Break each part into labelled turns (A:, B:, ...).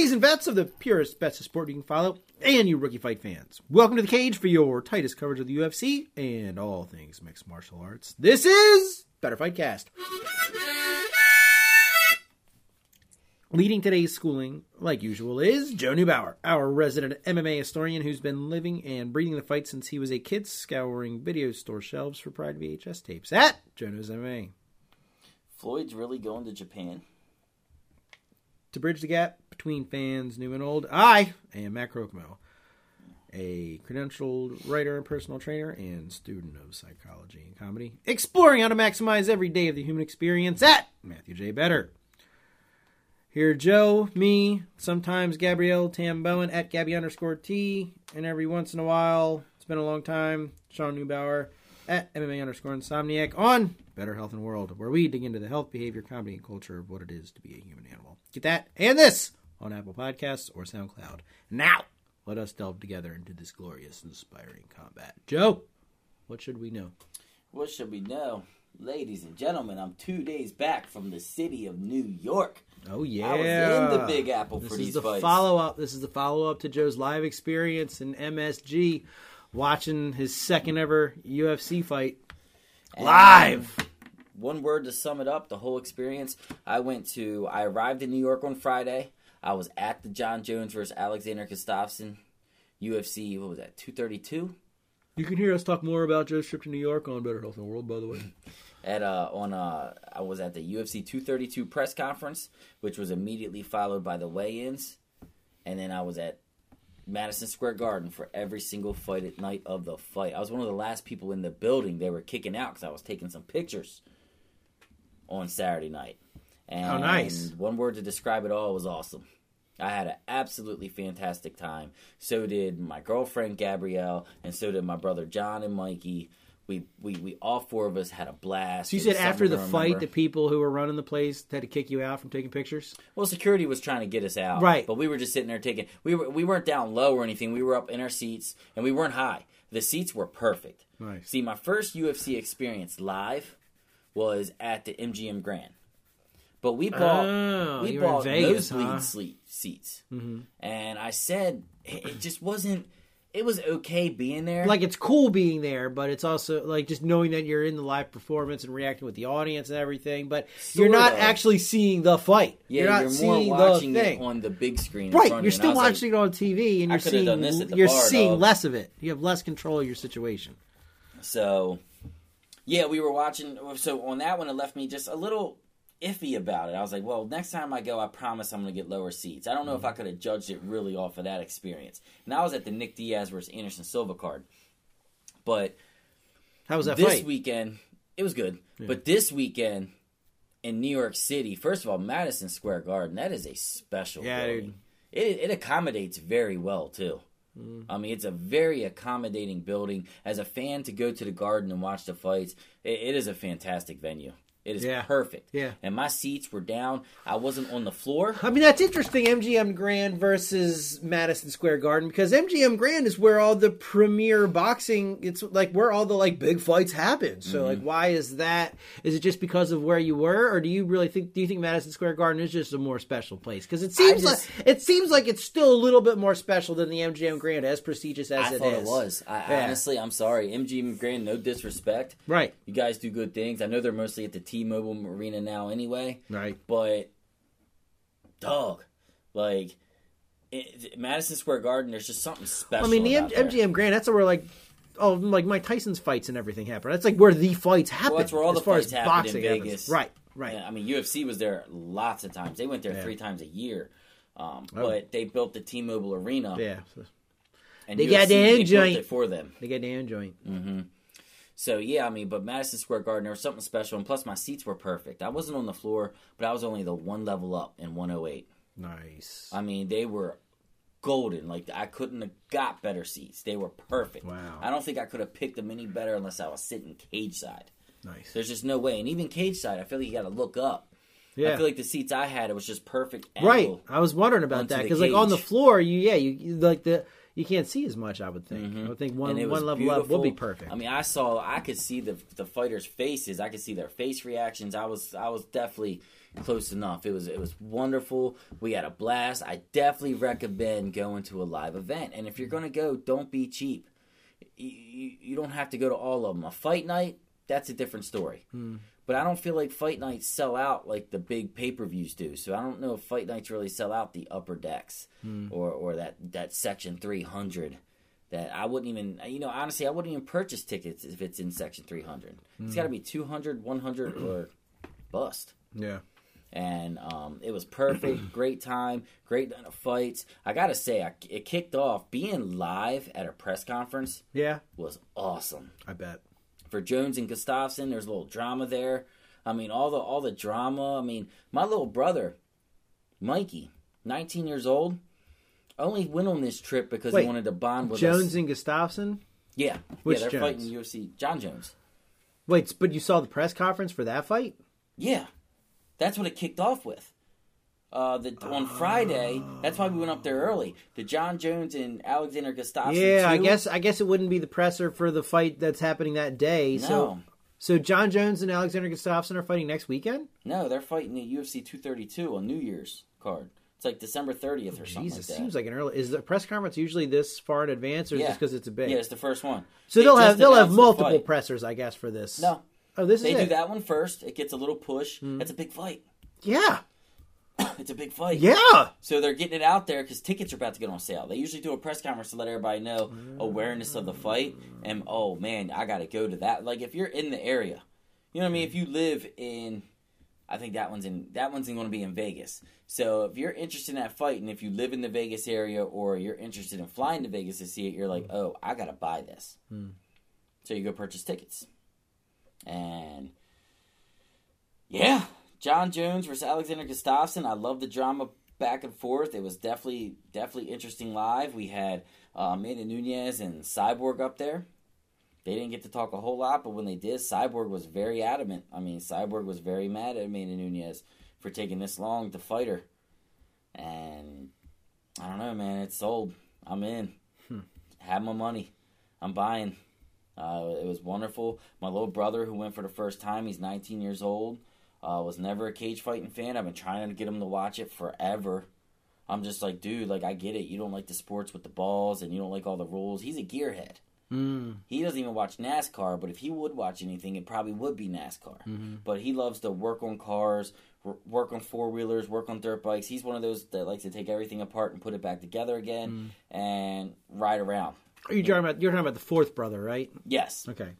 A: seasoned vets of the purest best of sport you can follow, and you rookie fight fans. Welcome to the cage for your tightest coverage of the UFC and all things mixed martial arts. This is Better Fight Cast. Leading today's schooling, like usual, is Joe Neubauer, our resident MMA historian who's been living and breathing the fight since he was a kid, scouring video store shelves for Pride VHS tapes at Joe Knows MMA.
B: Floyd's really going to Japan.
A: To bridge the gap between fans new and old, I am Matt Croakmo, a credentialed writer and personal trainer and student of psychology and comedy, exploring how to maximize every day of the human experience at Matthew J. Better. Here, Joe, me, sometimes Gabrielle Tam Bowen at Gabby underscore T, and every once in a while, it's been a long time, Sean Neubauer at MMA underscore Insomniac on Better Health and World, where we dig into the health, behavior, comedy, and culture of what it is to be a human animal. Get that and this on Apple Podcasts or SoundCloud. Now, let us delve together into this glorious, inspiring combat. Joe, what should we know?
B: What should we know? Ladies and gentlemen, I'm two days back from the city of New York.
A: Oh yeah,
B: I was in the Big Apple
A: this
B: for
A: is
B: these
A: the
B: fights.
A: follow up. This is the follow up to Joe's live experience in MSG, watching his second ever UFC fight
B: And
A: live.
B: One word to sum it up, the whole experience. I went to, I arrived in New York on Friday. I was at the Jon Jones versus Alexander Gustafsson UFC, what was that, 232?
A: You can hear us talk more about Joe's trip to New York on Better Health and World, by the way.
B: at uh on uh I was at the UFC 232 press conference, which was immediately followed by the weigh-ins, and then I was at Madison Square Garden for every single fight at night of the fight. I was one of the last people in the building. They were kicking out because I was taking some pictures on Saturday night. Oh, and
A: How nice.
B: One word to describe it all was awesome. I had an absolutely fantastic time. So did my girlfriend Gabrielle, and so did my brother John and Mikey. We, we, we all four of us had a blast.
A: So you said after the fight, the people who were running the place had to kick you out from taking pictures.
B: Well, security was trying to get us out,
A: Right.
B: But we were just sitting there taking. We were we weren't down low or anything. We were up in our seats, and we weren't high. The seats were perfect.
A: Nice.
B: See, my first UFC experience live was at the MGM Grand, but we bought
A: Oh,
B: we
A: you were in
B: bought
A: Vegas,
B: nosebleed
A: huh?
B: seats, mm-hmm. and I said it just wasn't. It was okay being there.
A: Like it's cool being there, but it's also like just knowing that you're in the live performance and reacting with the audience and everything. But you're not
B: of.
A: actually seeing the fight.
B: yeah,
A: you're not
B: more
A: seeing
B: watching
A: the
B: it
A: thing.
B: on the big screen. in
A: Right,
B: front
A: you're
B: of
A: still
B: was like,
A: watching it on TV, and you're seeing you're
B: bar,
A: seeing
B: dog.
A: less of it. You have less control of your situation.
B: So, yeah, we were watching. So on that one, it left me just a little iffy about it. I was like, well, next time I go, I promise I'm going to get lower seats. I don't know if I could have judged it really off of that experience. And I was at the Nick Diaz versus Anderson Silva card, but
A: How was that
B: this
A: fight?
B: weekend it was good. But this weekend in New York City, first of all, Madison Square Garden, that is a special.
A: Yeah,
B: building. It it accommodates very well too.
A: Mm.
B: I mean, it's a very accommodating building. As a fan, to go to the Garden and watch the fights, it, it is a fantastic venue. It is
A: Yeah.
B: perfect.
A: Yeah.
B: And my seats were down. I wasn't on the floor.
A: I mean, that's interesting. MGM Grand versus Madison Square Garden because MGM Grand is where all the premier boxing. It's like where all the like big fights happen. So,
B: Mm-hmm.
A: like, why is that? Is it just because of where you were, or do you really think? Do you think Madison Square Garden is just a more special place? Because it seems
B: just-
A: like it seems like it's still a little bit more special than the MGM Grand, as prestigious as
B: I
A: it
B: thought
A: is.
B: it was. I,
A: Yeah.
B: Honestly, I'm sorry. MGM Grand, no disrespect.
A: Right.
B: You guys do good things. I know they're mostly at the T-Mobile Arena now, anyway.
A: Right.
B: But, dog, like it, Madison Square Garden, there's just something special.
A: I mean, the M-. MGM Grand. That's where like. Oh, like Mike Tyson's fights and everything happen. That's like where the fights happen.
B: that's where all the fights
A: as
B: happen in
A: boxing happens.
B: Vegas.
A: Right, right.
B: Yeah, I mean, UFC was there lots of times. They went there
A: Yeah.
B: three times a year. Um,
A: Oh.
B: But they built the T-Mobile Arena,
A: Yeah.
B: and
A: They
B: UFC,
A: got the end joint.
B: for them.
A: They got the Dan joint.
B: So yeah, I mean, but Madison Square Garden, there was something special, and plus my seats were perfect. I wasn't on the floor, but I was only the one level up in 108.
A: Nice.
B: I mean, they were golden. Like I couldn't have got better seats. They were perfect.
A: Wow.
B: I don't think I could have picked them any better unless I was sitting cage side.
A: Nice.
B: There's just no way. And even cage side, I feel like you got to look up.
A: Yeah.
B: I feel like the seats I had, it was just perfect.
A: right. I was wondering about that because, like, on the floor, you yeah, you, you like the you can't see as much. I would think. I would think one
B: Mm-hmm. and it was
A: one level up would be perfect.
B: I mean, I saw, I could see the the fighters' faces. I could see their face reactions. I was, I was definitely close enough. It was, it was wonderful. We had a blast. I definitely recommend going to a live event. And if you're gonna go, don't be cheap. You, you, you don't have to go to all of them. A fight night, that's a different story. But I don't feel like fight nights sell out like the big pay per views do. So I don't know if fight nights really sell out the upper decks or or that that section three hundred. That I wouldn't even, you know, honestly, I wouldn't even purchase tickets if it's in section three hundred. It's got to be 200, 100, or bust
A: yeah.
B: and um, it was perfect. great time, great night of fights. I gotta say, I, it kicked off being live at a press conference
A: Yeah.
B: was awesome.
A: I bet.
B: For Jones and Gustafsson. there's a little drama there. I mean, all the all the drama. I mean, my little brother, Mikey, 19 years old, only went on this trip because
A: Wait,
B: he wanted to bond with
A: Jones
B: us.
A: and Gustafsson.
B: Yeah,
A: Which
B: yeah, they're
A: Jones?
B: fighting UFC. Jon Jones.
A: Wait, but you saw the press conference for that fight?
B: Yeah, that's what it kicked off with. Uh, the on Friday, that's why we went up there early. The Jon Jones and Alexander Gustafsson.
A: Yeah, I guess I guess it wouldn't be the presser for the fight that's happening that day.
B: No,
A: So so Jon Jones and Alexander Gustafsson are fighting next weekend?
B: no, they're fighting the UFC 232 on New Year's card. It's like December 30th or something
A: Jesus,
B: like that.
A: seems like an early. Is the press conference usually this far in advance, or
B: Yeah.
A: just because it's a big?
B: yeah, it's the first one.
A: so
B: They
A: they'll have they'll have
B: announced the
A: multiple pressers, I guess, for this.
B: No,
A: Oh, this
B: they
A: is
B: do
A: it.
B: that one first. It gets a little push.
A: Hmm.
B: That's a big fight.
A: Yeah,
B: It's a big fight.
A: yeah.
B: So they're getting it out there because tickets are about to get on sale. They usually do a press conference to let everybody know awareness of the fight. And oh man, I got to go to that. Like if you're in the area, you know what I mean. If you live in, I think that one's in that one's going to be in Vegas. So if you're interested in that fight, and if you live in the Vegas area or you're interested in flying to Vegas to see it, you're like, oh, I got to buy this. Hmm. So you go purchase tickets, and yeah, Jon Jones versus Alexander Gustafsson. I love the drama back and forth. It was definitely definitely interesting live. We had uh, Amanda Nunes and Cyborg up there. They didn't get to talk a whole lot, but when they did, Cyborg was very adamant. I mean, Cyborg was very mad at Amanda Nunes for taking this long to fight her. And I don't know, man. It's sold. I'm in. Have my money. I'm buying. Uh, it was wonderful. My little brother, who went for the first time, he's 19 years old. Uh, was never a cage fighting fan. I've been trying to get him to watch it forever. I'm just like, dude, like I get it. You don't like the sports with the balls, and you don't like all the rules. He's a gearhead.
A: Mm.
B: He doesn't even watch NASCAR, but if he would watch anything, it probably would be NASCAR.
A: Mm-hmm.
B: But he loves to work on cars, work on four wheelers, work on dirt bikes. He's one of those that likes to take everything apart and put it back together again and ride around.
A: Are you talking about? You're talking about the fourth brother, right?
B: Yes,
A: Okay.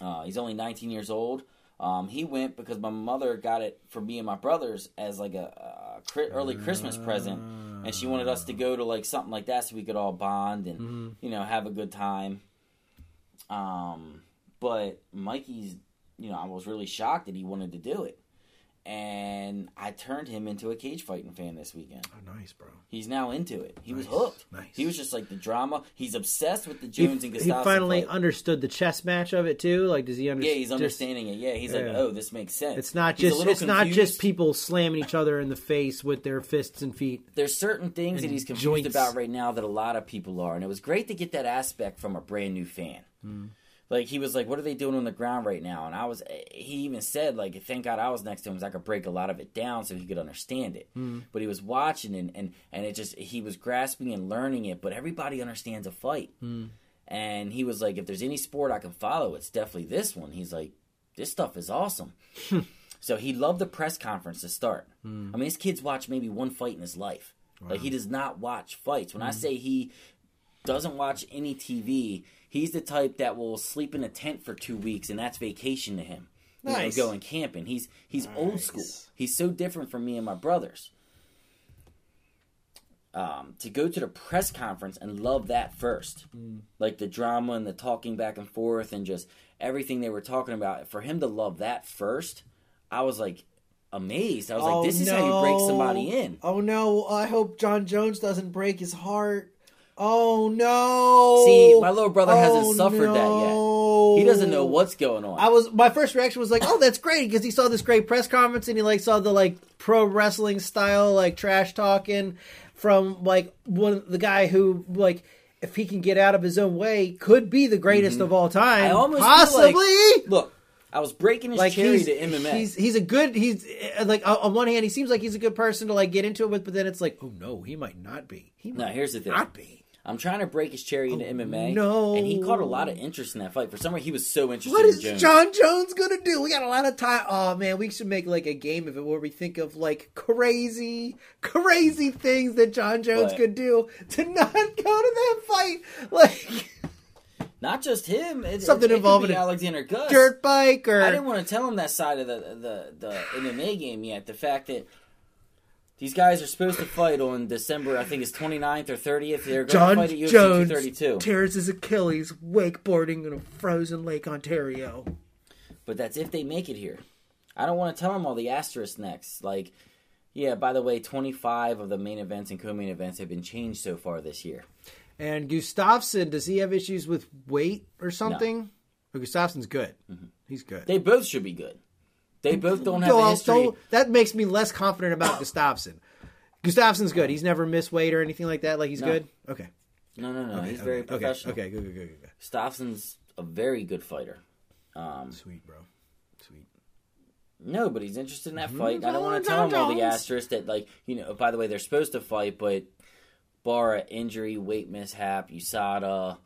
B: uh, he's only 19 years old. Um, he went because my mother got it for me and my brothers as like a, a early Christmas present, and she wanted us to go to like something like that so we could all bond and you know have a good time. Um, but Mikey's, you know, I was really shocked that he wanted to do it, and I turned him into a cage fighting fan this weekend.
A: Oh, nice, bro.
B: He's now into it. He was hooked.
A: nice.
B: He was just like the drama. He's obsessed with the
A: He,
B: Jones and
A: he finally
B: fight.
A: understood the chess match of it too. Like, does he understand?
B: Yeah,
A: understand?
B: he's understanding it. Yeah, he's like, oh, this makes sense.
A: It's not
B: He's
A: just
B: little
A: it's not just people slamming each other in the face with their fists and feet.
B: There's certain things that he's confused
A: joints.
B: about right now that a lot of people are, and it was great to get that aspect from a brand new fan.
A: Hmm.
B: Like he was like, "What are they doing on the ground right now?" And I was, he even said, "Like, thank God I was next to him, so I could break a lot of it down so he could understand it."
A: Hmm.
B: But he was watching and and and it just he was grasping and learning it. But everybody understands a fight,
A: Hmm.
B: and he was like, "If there's any sport I can follow, it's definitely this one." He's like, "This stuff is awesome." So he loved the press conference to start. I mean, his kids watch maybe one fight in his life. Like he does not watch fights. When I say he doesn't watch any TV, he's the type that will sleep in a tent for two weeks, and that's vacation to him. You know,
A: Nice.
B: going camping. He's he's old school. He's so different from me and my brothers. Um, to go to the press conference and love that first, like the drama and the talking back and forth and just everything they were talking about. For him to love that first, I was like amazed. I was like, "This is how you break somebody in."
A: Oh no! I hope Jon Jones doesn't break his heart. Oh no!
B: See, my little brother hasn't
A: Oh,
B: suffered that yet. He doesn't know what's going on.
A: I was my first reaction was like, "Oh, that's great," because he saw this great press conference and he like saw the like pro wrestling style like trash talking from like one the guy who like if he can get out of his own way, could be the greatest of all time.
B: I almost
A: possibly.
B: like- Look, I was breaking his
A: like
B: cherry
A: he's,
B: to MMA.
A: he's he's a good he's uh, like on- on one hand he seems like he's a good person to like get into it with, but then it's like oh no he might not be. He
B: No,
A: might
B: here's the thing.
A: not be.
B: I'm trying to break his cherry into MMA.
A: Oh, no.
B: and he caught a lot of interest in that fight. For some reason, he was so interested.
A: What is
B: Jones.
A: Jon Jones gonna do? We got a lot of time. Oh man, we should make like a game of it where we think of like crazy, crazy things that Jon Jones
B: But-
A: could do to not go to that fight, like
B: Not just him. It,
A: Something
B: it, it
A: involving
B: Alexander Gus.
A: dirt bike or
B: I didn't want to tell him that side of the the the MMA game yet. The fact that these guys are supposed to fight on December, I think it's 29th or 30th. They're going to fight at UFC
A: Jones
B: 232.
A: tears his Achilles wakeboarding in a frozen Lake Ontario.
B: But that's if they make it here. I don't want to tell them all the asterisks next. Like, yeah, by the way, 25 of the main events and co-main events have been changed so far this year.
A: And Gustafsson, does he have issues with weight or something? Oh, Gustafsson's good. Mm-hmm. He's good.
B: They both should be good. They both don't have a history.
A: that makes me less confident about Gustafsson. Gustafsson's good. He's never missed weight or anything like that. Like he's
B: No.
A: good. Okay.
B: No, no, no.
A: Okay,
B: He's
A: okay,
B: very professional.
A: Okay, good, good, good, good, good.
B: Stoffson's a very good fighter. Um,
A: Sweet, bro. Sweet.
B: no, but he's interested in that fight.
A: Mm,
B: I don't want to tell him all the asterisks that, like, you know, by the way, they're supposed to fight, but bar injury, weight mishap, USADA,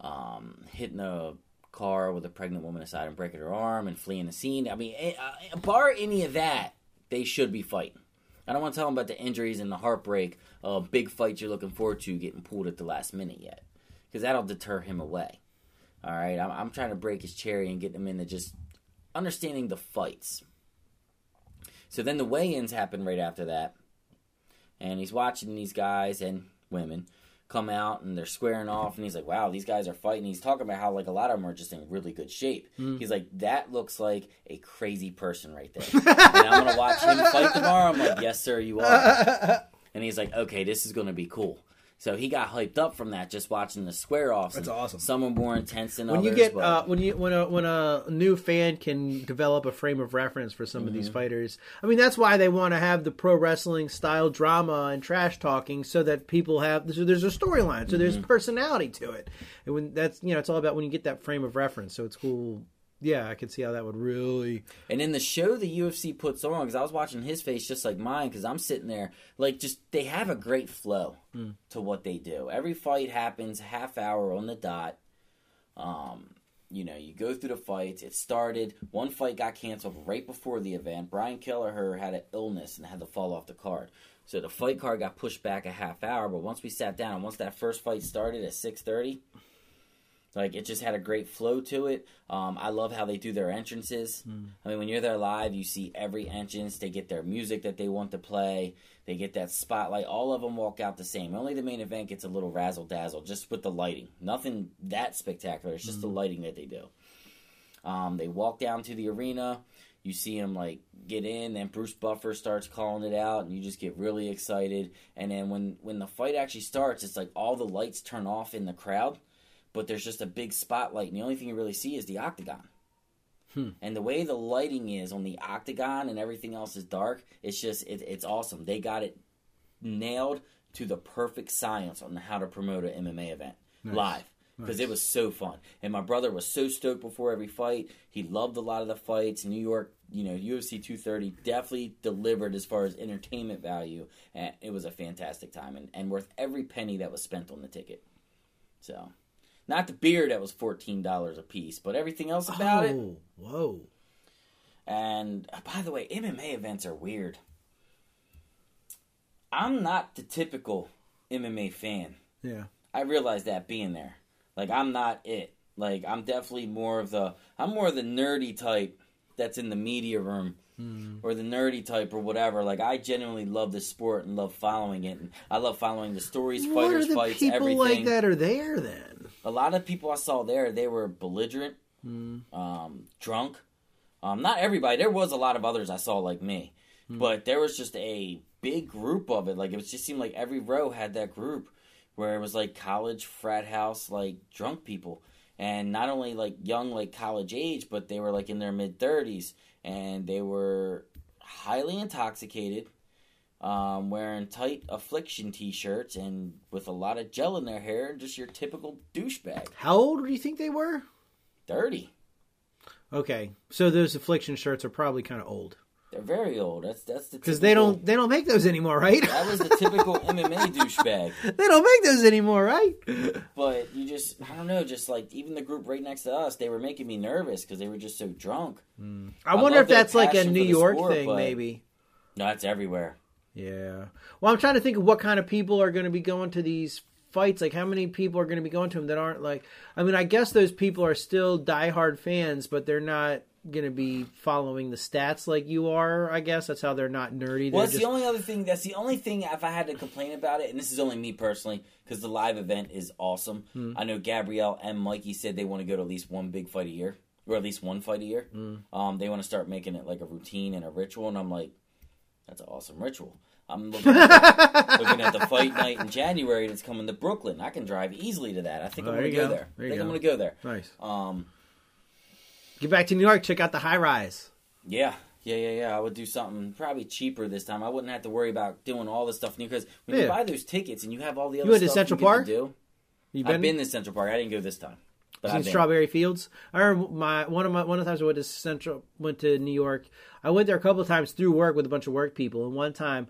B: um, hitting a car with a pregnant woman aside and breaking her arm and fleeing the scene. I mean, uh, bar any of that, they should be fighting. I don't want to tell them about the injuries and the heartbreak of big fights you're looking forward to getting pulled at the last minute yet, because that'll deter him away. All right, I'm, I'm trying to break his cherry and get him into just understanding the fights. So then the weigh-ins happen right after that, and he's watching these guys and women come out and they're squaring off, and he's like, "Wow, these guys are fighting." He's talking about how like a lot of them are just in really good shape. Hmm. He's like, "That looks like a crazy person right there," and I'm gonna watch him fight tomorrow. I'm like, "Yes, sir, you are." And he's like, "Okay, this is gonna be cool." So he got hyped up from that just watching the square offs.
A: That's awesome.
B: Some are more intense than
A: When
B: others.
A: you get
B: but-
A: uh, when you when a when a new fan can develop a frame of reference for some of
B: Mm-hmm.
A: these fighters, I mean that's why they want to have the pro wrestling style drama and trash talking, so that people have so there's a storyline, so
B: Mm-hmm.
A: there's personality to it, and when that's you know it's all about when you get that frame of reference. So it's cool. Yeah, I can see how that would really.
B: And in the show the UFC puts on, because I was watching his face just like mine, because I'm sitting there, like, just they have a great flow to what they do. Every fight happens half hour on the dot. Um, you know, you go through the fights. It started. One fight got canceled right before the event. Brian Kelleher had an illness and had to fall off the card. So the fight card got pushed back a half hour. But once we sat down, once that first fight started at six thirty, like it just had a great flow to it. Um, I love how they do their entrances. I mean, when you're there live, you see every entrance. They get their music that they want to play. They get that spotlight. All of them walk out the same. Only the main event gets a little razzle dazzle, just with the lighting. Nothing that spectacular. It's just the lighting that they do. Um, they walk down to the arena. You see them like get in, then Bruce Buffer starts calling it out, and you just get really excited. And then when when the fight actually starts, it's like all the lights turn off in the crowd, but there's just a big spotlight, and the only thing you really see is the octagon. Hmm. And the way the lighting is on the octagon and everything else is dark, it's just it, it's awesome. They got it nailed to the perfect science on how to promote an MMA event live because it was so fun. And my brother was so stoked before every fight. He loved a lot of the fights. New York, you know, UFC 230 definitely delivered as far as entertainment value, and it was a fantastic time and, and worth every penny that was spent on the ticket. So, not the beer that was fourteen dollars a piece, but everything else about it.
A: oh, whoa.
B: And uh, by the way, MMA events are weird. I'm not the typical MMA fan.
A: Yeah.
B: I realize that being there. Like I'm not it. Like I'm definitely more of the I'm more of the nerdy type that's in the media room or the nerdy type or whatever. Like I genuinely love the sport and love following it and I love following the stories,
A: What
B: fighters,
A: are the
B: fights,
A: people
B: everything.
A: like that are there then?
B: A lot of people I saw there, they were belligerent, um, drunk. Um, not everybody. There was a lot of others I saw like me, but there was just a big group of it. Like it was just seemed like every row had that group where it was like college frat house like drunk people, and not only like young like college age, but they were like in their mid thirties, and they were highly intoxicated. Um, wearing tight affliction t-shirts and with a lot of gel in their hair, just your typical douchebag.
A: How old do you think they were?
B: Thirty.
A: Okay, so those affliction shirts are probably kind of old
B: They're very old. That's that's the
A: because they don't they don't make those anymore, right?
B: That was the typical MMA douchebag.
A: they don't make those anymore, right?
B: But you just, I don't know, just like even the group right next to us, they were making me nervous because they were just so drunk.
A: I
B: I
A: wonder if that's like a New York
B: sport,
A: thing, maybe.
B: No, it's everywhere.
A: Yeah. Well, I'm trying to think of what kind of people are going to be going to these fights. Like, how many people are going to be going to them that aren't like? I mean, I guess those people are still diehard fans, but they're not going to be following the stats like you are. I guess that's how they're not nerdy.
B: Well, that's
A: just,
B: the only other thing. That's the only thing. If I had to complain about it, and this is only me personally, because the live event is awesome.
A: Hmm.
B: I know Gabrielle and Mikey said they want to go to at least one big fight a year, or at least one fight a year.
A: Hmm.
B: Um, they want to start making it like a routine and a ritual, and I'm like, that's an awesome ritual. I'm looking at, the, looking at the fight night in January that's coming to Brooklyn. I can drive easily to that. I think
A: Oh,
B: I'm going to go
A: go.
B: there.
A: There
B: I
A: you
B: think I'm going to go there.
A: nice.
B: Um,
A: Get back to New York. Check out the high rise.
B: Yeah, yeah, yeah, yeah. I would do something probably cheaper this time. I wouldn't have to worry about doing all this stuff new because when you
A: Yeah.
B: buy those tickets and you have all the other you
A: went to Central
B: you
A: Park?
B: do.
A: You
B: I've been to Central Park. I didn't go this time, I've been.
A: Strawberry Fields. I remember my one of my one of the times I went to Central, went to New York. I went there a couple of times through work with a bunch of work people, and one time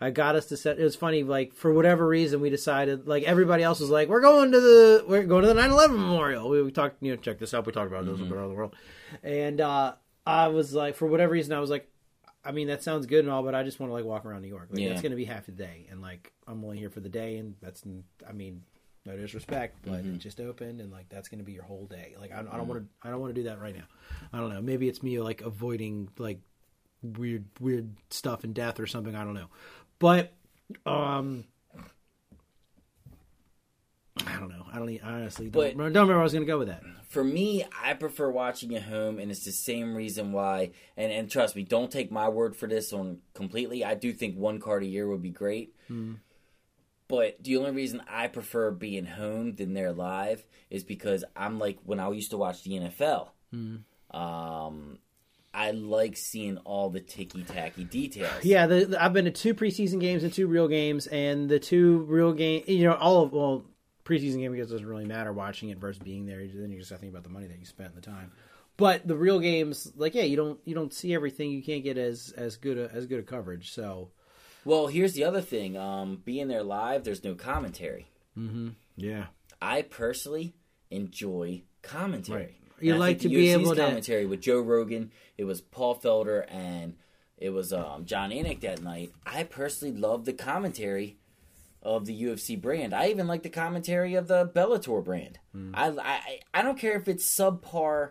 A: I got us to set. It was funny, like for whatever reason, we decided like everybody else was like, we're going to the we're going to the 9/11 memorial. We, we talked, you know, check this out. We talked about those
B: Mm-hmm.
A: around the world, and uh, I was like, for whatever reason, I was like. I mean that sounds good and all, but I just want to like walk around New York. Like,
B: Yeah.
A: It's going to be half a day, and like I'm only here for the day, and that's I mean no disrespect, but
B: Mm-hmm.
A: it just opened, and like that's going to be your whole day. Like I, I don't want to, I don't want to do that right now. I don't know. Maybe it's me like avoiding like weird, weird stuff and death or something. I don't know, but um, I don't know. I don't I honestly don't,
B: But-
A: don't remember where I was going to go with that.
B: For me, I prefer watching at home, and it's the same reason why. And and trust me, don't take my word for this on completely. I do think one card a year would be great. But the only reason I prefer being home than there live is because I'm like when I used to watch the NFL. Um, I like seeing all the ticky tacky details.
A: Yeah, the, the- I've been to two preseason games and two real games, and the two real game, you know, all of well, preseason game because it doesn't really matter watching it versus being there. Then you just have to think about the money that you spent and the time. But the real games, like yeah, you don't you don't see everything. You can't get as as good a, as good a coverage. So
B: Well, here's the other thing. Um, being there live, there's no commentary.
A: yeah,
B: I personally enjoy commentary.
A: Right. You
B: And
A: like to
B: the
A: be
B: UFC's
A: able to-
B: commentary with Joe Rogan. It was Paul Felder and it was um, Jon Anik that night. I personally love the commentary of the UFC brand. I even like the commentary of the Bellator brand.
A: Hmm.
B: I, I I don't care if it's subpar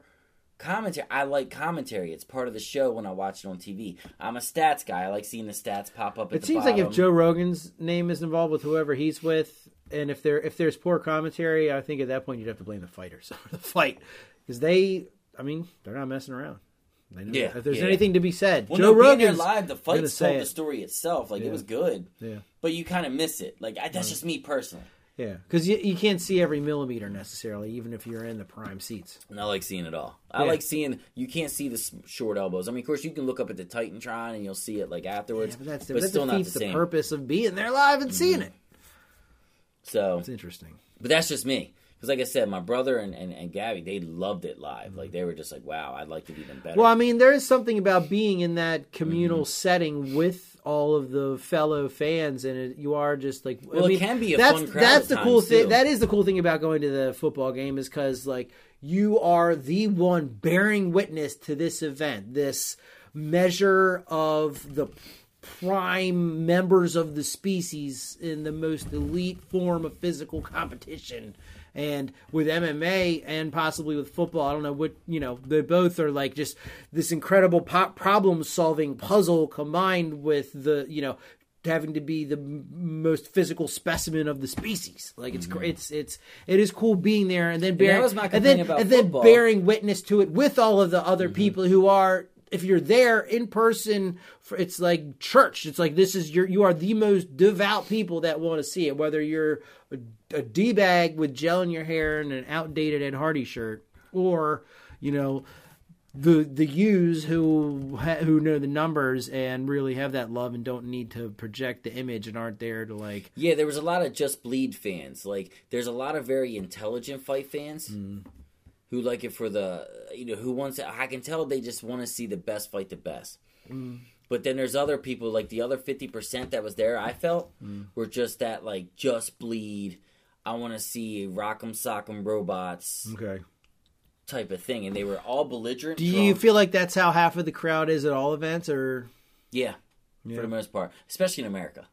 B: commentary. I like commentary. It's part of the show when I watch it on TV. I'm a stats guy. I like seeing the stats pop up. At
A: it seems like if. Joe Rogan's name is involved with whoever he's with, and if there if there's poor commentary, I think at that point you'd have to blame the fighters or the fight because they, I mean, they're not messing around.
B: Yeah,
A: if there's
B: yeah.
A: anything to be said,
B: Well,
A: Joe
B: no,
A: Rogan's
B: live, the fights told the story itself. Like
A: Yeah.
B: it was good.
A: Yeah.
B: But you kind of miss it. Like I, that's mm. just me personally.
A: Yeah, because you, you can't see every millimeter necessarily, even if you're in the prime seats.
B: And I like seeing it all. I
A: Yeah.
B: like seeing. You can't see the s- short elbows. I mean, of course, you can look up at the Titantron and you'll see it like afterwards.
A: Yeah, but that's
B: but
A: that
B: still not the
A: defeats the,
B: same.
A: purpose of being there live and seeing mm-hmm. it.
B: So,
A: It's interesting.
B: but that's just me. Because, like I said, my brother and, and, and Gabby, they loved it live. Like they were just like, "Wow, I'd like to it even better."
A: Well, I mean, there is something about being in that communal
B: Mm-hmm.
A: setting with all of the fellow fans, and it, you are just like.
B: Well,
A: I
B: it can be a
A: that's
B: fun crowd
A: that's
B: at
A: the cool thing. That is the cool thing about going to the football game is because like you are the one bearing witness to this event, this measure of the prime members of the species in the most elite form of physical competition. And with MMA and possibly with football, I don't know what you know. They both are like just this incredible po- problem-solving puzzle combined with the you know having to be the m- most physical specimen of the species. Like it's gr it's it's it is cool being there and then bearing and then and then bearing witness to it with all of the other people who are if you're there in person it's like church. It's like this is your you are the most devout people that want to see it whether you're a, a d-bag with gel in your hair and an outdated ed hardy shirt or you know the the U's who who know the numbers and really have that love and don't need to project the image and aren't there to like
B: Yeah, there was a lot of just bleed fans. Like, there's a lot of very intelligent fight fans mm-hmm. Who like it for the you know who wants it. I can tell they just want to see the best fight the best. Mm. But then there's other people like the other fifty percent that was there. I felt mm. were just that like just bleed. I want to see Rock'em Sock'em robots
A: okay.
B: type of thing, and they were all belligerent.
A: Do you
B: drunk.
A: feel like that's how half of the crowd is at all events, or
B: Yeah,
A: Yeah.
B: for the most part, especially in America.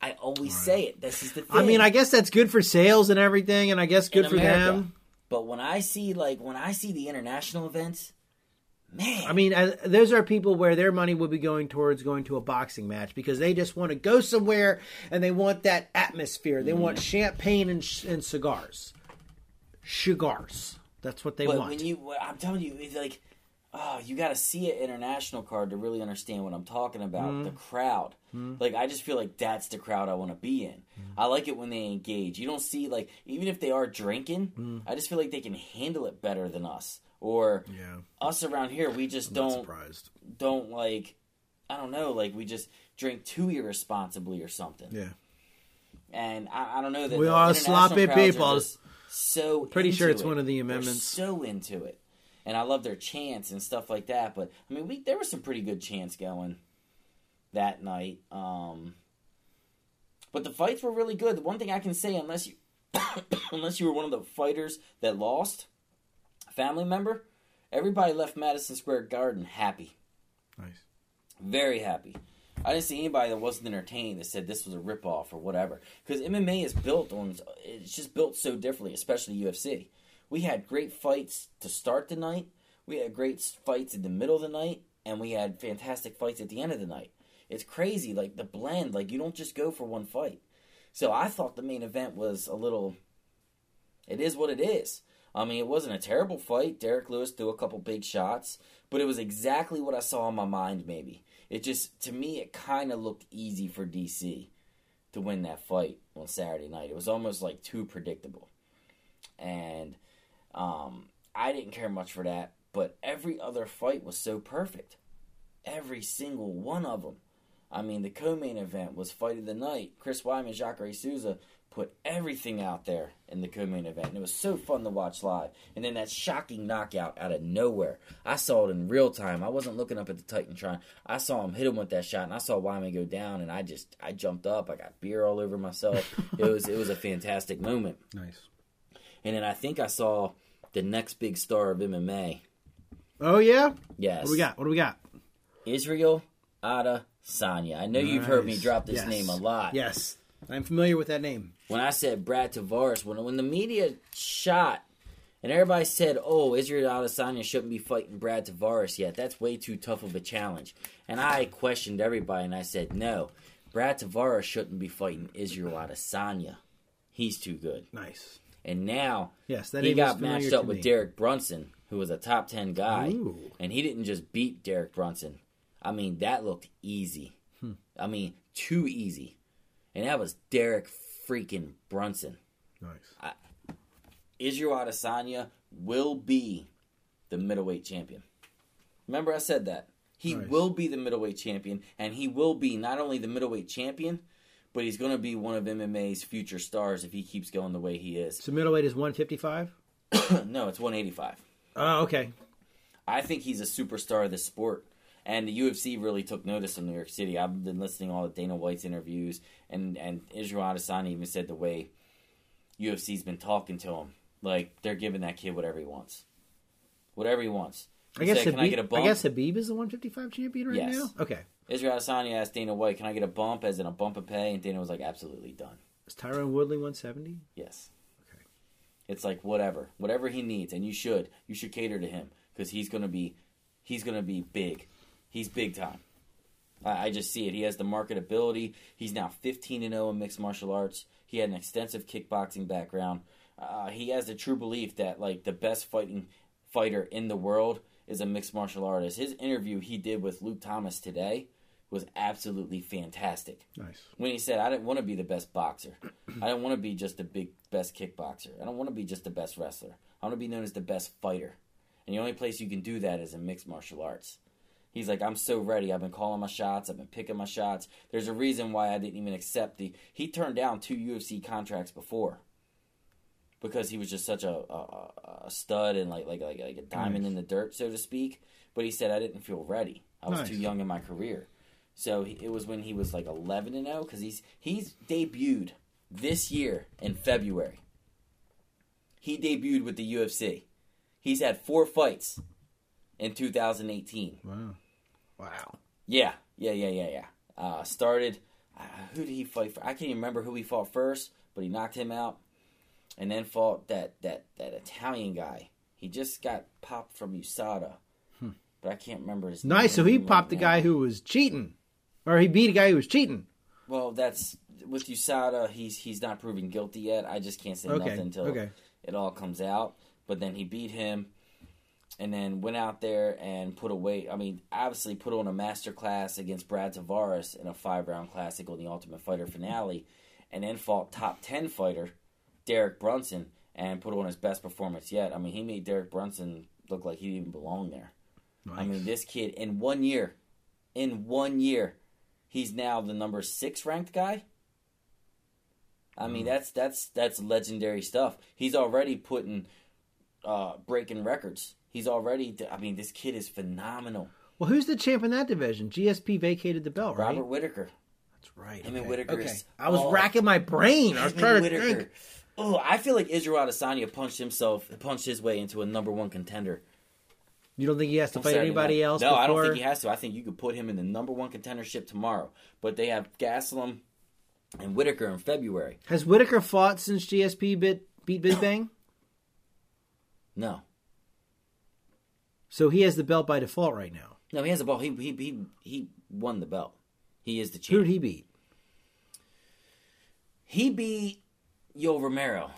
B: I always say it. This is the thing.
A: I mean, I guess that's good for sales and everything, and I guess good
B: In
A: for
B: America.
A: them.
B: But when I see like when I see the international events, man,
A: I mean, uh, those are people where their money would be going towards going to a boxing match because they just want to go somewhere and they want that atmosphere. They
B: Mm-hmm.
A: want champagne and, and cigars, cigars. That's what they
B: but
A: want.
B: when you, I'm telling you, it's like, oh, you got to see an international card to really understand what I'm talking about.
A: Mm-hmm.
B: The crowd, like, I just feel like that's the crowd I want to be in.
A: Mm-hmm.
B: I like it when they engage. You don't see like, even if they are drinking. I just feel like they can handle it better than us. Or
A: yeah,
B: us around here, we just
A: not
B: don't
A: surprised.
B: don't like. I don't know, like we just drink too irresponsibly or something.
A: Yeah,
B: and I, I don't know that
A: We are sloppy
B: are
A: people.
B: So
A: Pretty sure it's
B: it.
A: one of the
B: They're
A: amendments.
B: so into it, and I love their chants and stuff like that. But I mean, we there was some pretty good chants going that night. Um, but the fights were really good. The one thing I can say, unless you unless you were one of the fighters that lost, family member, everybody left Madison Square Garden happy
A: nice.
B: very happy. I didn't see anybody that wasn't entertained that said this was a ripoff or whatever. Because MMA is built on, it's just built so differently, especially UFC. We had great fights to start the night, we had great fights in the middle of the night, and we had fantastic fights at the end of the night. It's crazy, like the blend, like you don't just go for one fight. So I thought the main event was a little, it is what it is. I mean, it wasn't a terrible fight. Derrick Lewis threw a couple big shots, but it was exactly what I saw in my mind, maybe. It just, to me, it kind of looked easy for DC to win that fight on Saturday night. It was almost like too predictable. And um, I didn't care much for that, but every other fight was so perfect. Every single one of them. I mean, the co-main event was fight of the night. Chris Weidman, Jacare Souza put everything out there in the co-main event, and it was so fun to watch live. And then that shocking knockout out of nowhere. I saw it in real time. I wasn't looking up at the Titantron. I saw him hit him with that shot, and I saw Weidman go down, and I just I jumped up. I got beer all over myself. it was it was a fantastic moment.
A: Nice.
B: And then I think I saw the next big star of MMA.
A: Oh yeah.
B: Yes,
A: What do we got? What do we got?
B: Israel Adesanya. I know you've heard me drop this
A: Yes.
B: name a lot.
A: Yes, I'm familiar with that name.
B: when I said Brad Tavares, when when the media shot and everybody said, "Oh, Israel Adesanya shouldn't be fighting Brad Tavares yet. That's way too tough of a challenge." And I questioned everybody, and I said, "No, Brad Tavares shouldn't be fighting Israel Adesanya. He's too good."
A: Nice.
B: And now
A: Yes,
B: he got matched up with
A: me.
B: Derek Brunson, who was a top ten guy,
A: Ooh.
B: and he didn't just beat Derek Brunson. I mean, that looked easy.
A: Hmm.
B: I mean, too easy, and that was Derek freaking Brunson.
A: Nice.
B: Israel Adesanya will be the middleweight champion. Remember, I said that he
A: Nice.
B: will be the middleweight champion, and he will be not only the middleweight champion, but he's going to be one of MMA's future stars if he keeps going the way he is.
A: So middleweight is 155.
B: no, it's 185.
A: Oh, okay.
B: I think he's a superstar of the sport. And the UFC really took notice in New York City. I've been listening to all of Dana White's interviews, and, and Israel Adesanya even said the way UFC's been talking to him, like they're giving that kid whatever he wants, whatever he wants.
A: I guess
B: said, "Can I
A: Khabib,
B: get a
A: I,
B: bump?"
A: guess Khabib is the 155 champion right
B: Yes.
A: now. Okay.
B: Israel Adesanya asked Dana White, "Can I get a bump, as in a bump of pay?" And Dana was like, "Absolutely done."
A: Is Tyron Woodley 170?
B: Yes.
A: Okay.
B: It's like whatever, whatever he needs, and you should, you should cater to him because he's gonna be, he's gonna be big. He's big time. I, I just see it. He has the marketability. He's now 15 and 0 in mixed martial arts. He had an extensive kickboxing background. Uh, he has the true belief that like the best fighting fighter in the world is a mixed martial artist. His interview he did with Luke Thomas today was absolutely fantastic
A: Nice.
B: when he said, "I didn't want to be the best boxer. I don't want to be just the big best kickboxer. I don't want to be just the best wrestler. I want to be known as the best fighter." and the only place you can do that is in mixed martial arts. He's like, I'm so ready. I've been calling my shots. I've been picking my shots. There's a reason why I didn't even accept the. He turned down two UFC contracts before because he was just such a, a, a stud and like like like, like a diamond
A: Nice.
B: in the dirt, so to speak. But he said I didn't feel ready. I was
A: Nice.
B: too young in my career. So he, it was when he was like 11 and 0 because he's he's debuted this year in February. He debuted with the UFC. He's had four fights in 2018.
A: Wow. Wow.
B: Yeah, yeah, yeah, yeah, yeah. Uh, started. Uh, who did he fight for? I can't even remember who he fought first, but he knocked him out, and then fought that that that Italian guy. He just got popped from USADA, but I can't remember his.
A: name. Nice. So he
B: name right
A: popped the guy who was cheating, or he beat a guy who was cheating.
B: Well, that's with USADA. He's he's not proven guilty yet. I just can't say
A: Okay.
B: nothing until
A: Okay.
B: it all comes out. But then he beat him, and then went out there and put away. I mean, obviously put on a master class against Brad Tavares in a five round classic on the Ultimate Fighter finale, and then fought top ten fighter Derek Brunson and put on his best performance yet. I mean, he made Derek Brunson look like he didn't even belong there. I mean, this kid in one year, in one year, he's now the number six ranked guy. I mean, that's that's that's legendary stuff. He's already putting uh, breaking records. He's already. I mean, this kid is phenomenal.
A: Well, who's the champ in that division? GSP vacated the belt, right?
B: Robert Whitaker.
A: That's right.
B: Him and
A: okay.
B: Whitaker
A: Okay. I was racking my brain. I was trying to
B: Whitaker.
A: think.
B: Oh, I feel like Israel Adesanya punched himself, punched his way into a number one contender.
A: You don't think he has to
B: on
A: fight
B: Saturday
A: anybody
B: night.
A: else?
B: No, I don't think he has to. I think you could put him in the number one contendership tomorrow. But they have Gastelum and Whitaker in February.
A: Has Whitaker fought since GSP bit, beat Bisping?
B: No,
A: so he has the belt by default right now.
B: no, he has a ball. He he he he won the belt. He is the
A: champion.
B: Who
A: did he beat?
B: He beat Yo Romero.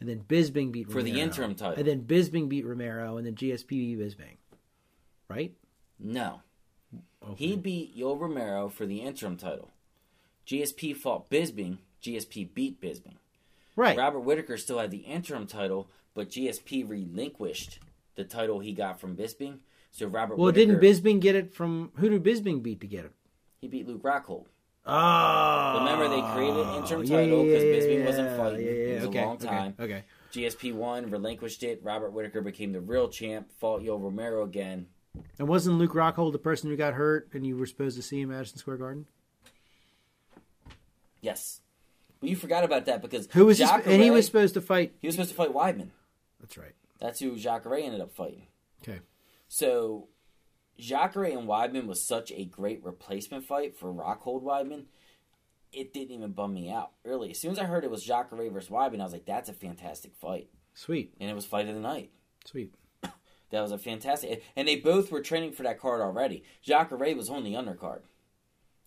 A: And then Bisping beat
B: For the interim title.
A: And then Bisping beat Romero, and then GSP beat Bisping, Right?
B: No,
A: Okay.
B: he beat Yo Romero for the interim title. GSP fought Bisping. GSP beat Bisping.
A: right.
B: Robert Whitaker still had the interim title, but GSP relinquished the title he got from Bisping. So Robert
A: well,
B: Whitaker,
A: didn't Bisping get it from who did Bisping beat to get it?
B: he beat Luke Rockhold.
A: Oh,
B: Remember they created an interim
A: yeah,
B: title because
A: yeah, yeah,
B: wasn't fighting. It was
A: okay,
B: a long time.
A: Okay.
B: GSP won, relinquished it. Robert Whitaker became the real champ. Fought Yo Romero again.
A: And wasn't Luke Rockhold the person who got hurt, and you were supposed to see him at Madison Square Garden?
B: Yes, but you forgot about that because
A: Who was he,
B: Jacare,
A: and he was supposed to fight?
B: he was supposed to fight Weidman.
A: That's right.
B: That's who Jacare ended up fighting.
A: Okay.
B: So, Jacare and Weidman was such a great replacement fight for Rockhold Weidman. It didn't even bum me out. Really, as soon as I heard it was Jacare versus Weidman, I was like, "That's a fantastic fight,"
A: Sweet,
B: and it was fight of the night.
A: sweet.
B: That was a fantastic, and they both were training for that card already. Jacare was on the undercard.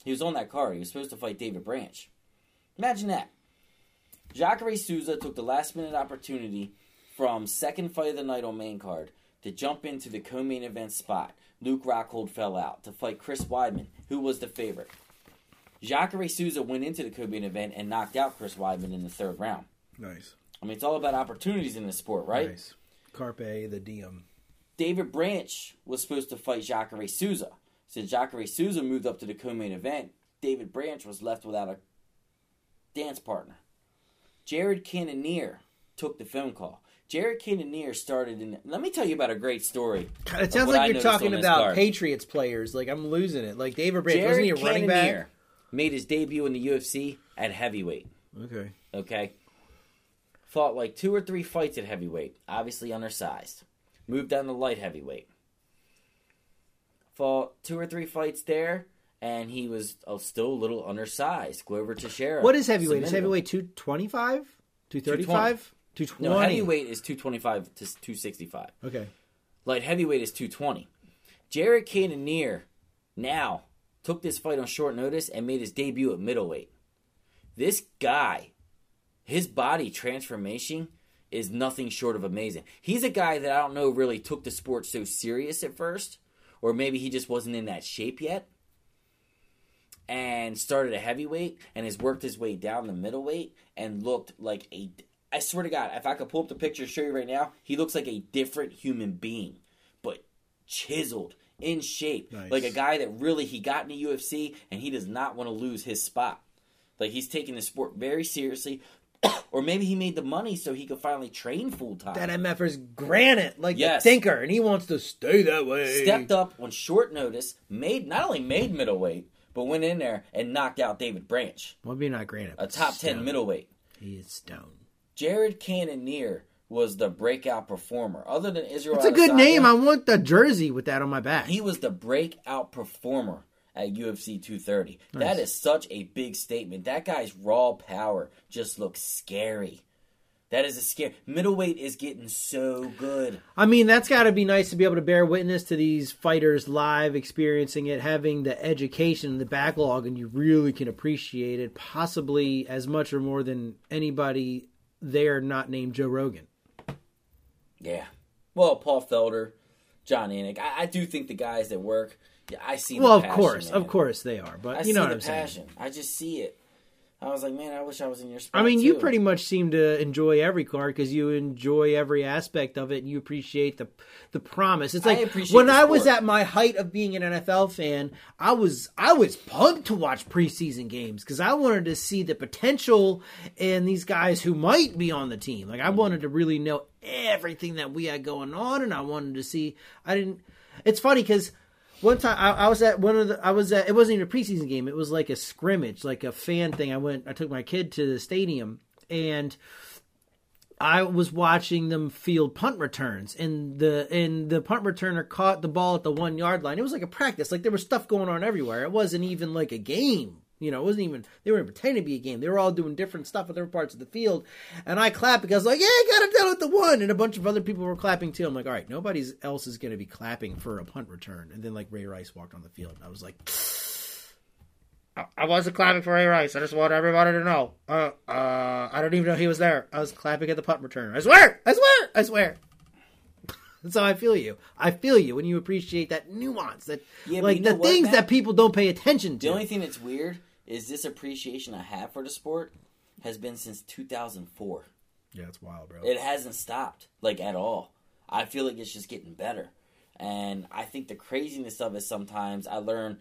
B: He was on that card. He was supposed to fight David Branch. Imagine that. Jacare Souza took the last minute opportunity from second fight of the night on main card to jump into the co-main event spot. Luke Rockhold fell out to fight Chris Weidman, who was the favorite. Jacare Souza went into the co-main event and knocked out Chris Weidman in the third round.
A: Nice,
B: I mean, it's all about opportunities in this sport, right?
A: Nice. Carpe the diem.
B: David Branch was supposed to fight Jacare Souza. Since Jacare Souza moved up to the co-main event, David Branch was left without a dance partner. Jared Cannonier took the phone call. Jared Cannonier started in. Let me tell you about a great story.
A: God, it sounds like you're talking about. Patriots players. Like I'm losing it. Like David
B: Jared
A: wasn't he a running
B: Cannonier
A: back?
B: made his debut in the UFC at heavyweight.
A: Okay.
B: Okay. Fought like two or three fights at heavyweight, obviously undersized. Moved down to light heavyweight. Fought two or three fights there, and he was uh, still a little undersized. Glover Teixeira.
A: What is heavyweight? Is heavyweight two twenty five? Two thirty five? Two twenty.
B: No, heavyweight is 225 to 265.
A: Okay.
B: Light heavyweight is 220. Jared Cannonier now took this fight on short notice and made his debut at middleweight. This guy, his body transformation is nothing short of amazing. He's a guy that I don't know really took the sport so serious at first, or maybe he just wasn't in that shape yet. And started a heavyweight and has worked his way down the middleweight and looked like a I swear to God, if I could pull up the picture and show you right now, he looks like a different human being, but chiseled, in shape,
A: Nice.
B: like a guy that really he got in the UFC and he does not want to lose his spot. Like he's taking the sport very seriously, or maybe he made the money so he could finally train full time.
A: That MFer's granite, like
B: Yes.
A: the thinker, and he wants to stay that way.
B: stepped up on short notice, made not only made middleweight, but went in there and knocked out David Branch,
A: Well, maybe not granite.
B: a top ten
A: stone.
B: middleweight.
A: He is stone.
B: Jared Cannonier was the breakout performer. Other than Israel,
A: It's a good name. I want the jersey with that on my back.
B: He was the breakout performer at UFC 230. That is such a big statement. That guy's raw power just looks scary. That is a scare. Middleweight is getting so good.
A: I mean, that's got to be nice to be able to bear witness to these fighters live, experiencing it, having the education, and the backlog, and you really can appreciate it, possibly as much or more than anybody there not named Joe Rogan.
B: Yeah. Well, Paul Felder, Jon Anik. I, I do think the guys that work. Yeah, I see. the
A: Well, of
B: passion,
A: course,
B: man.
A: of course they are, but
B: I
A: you know what I'm saying.
B: I just see it. I was like, man, I wish I was in your spot.
A: I mean, you pretty much seem to enjoy every card because you enjoy every aspect of it, and you appreciate the the promise. It's like
B: appreciate
A: when I was at my height of being an NFL fan, I was I was pumped to watch preseason games because I wanted to see the potential in these guys who might be on the team. Like I mm-hmm. wanted to really know everything that we had going on, and I wanted to see. I didn't. It's funny because one time I, I was at one of the I was at it wasn't even a preseason game. It was like a scrimmage, like a fan thing. I went I took my kid to the stadium and I was watching them field punt returns and the and the punt returner caught the ball at the one yard line. It was like a practice. Like there was stuff going on everywhere. It wasn't even like a game. You know, it wasn't even they weren't pretending to be a game. They were all doing different stuff at different parts of the field. And I clapped because like, yeah, I got it done with the one. And a bunch of other people were clapping too. I'm like, all right, nobody else is gonna be clapping for a punt return. And then like Ray Rice walked on the field and I was like I- I wasn't clapping for Ray Rice. I just want everybody to know. Uh, uh, I don't even know he was there. I was clapping at the punt return. I swear, I swear, I swear. so I feel you. I feel you when you appreciate that nuance, that
B: Yeah,
A: like
B: you know
A: the
B: what,
A: things
B: Matt?
A: that people don't pay attention to.
B: The only thing that's weird is this appreciation I have for the sport has been since 2004.
A: yeah, it's wild, bro.
B: It hasn't stopped, like at all. I feel like it's just getting better. And I think the craziness of it sometimes I learn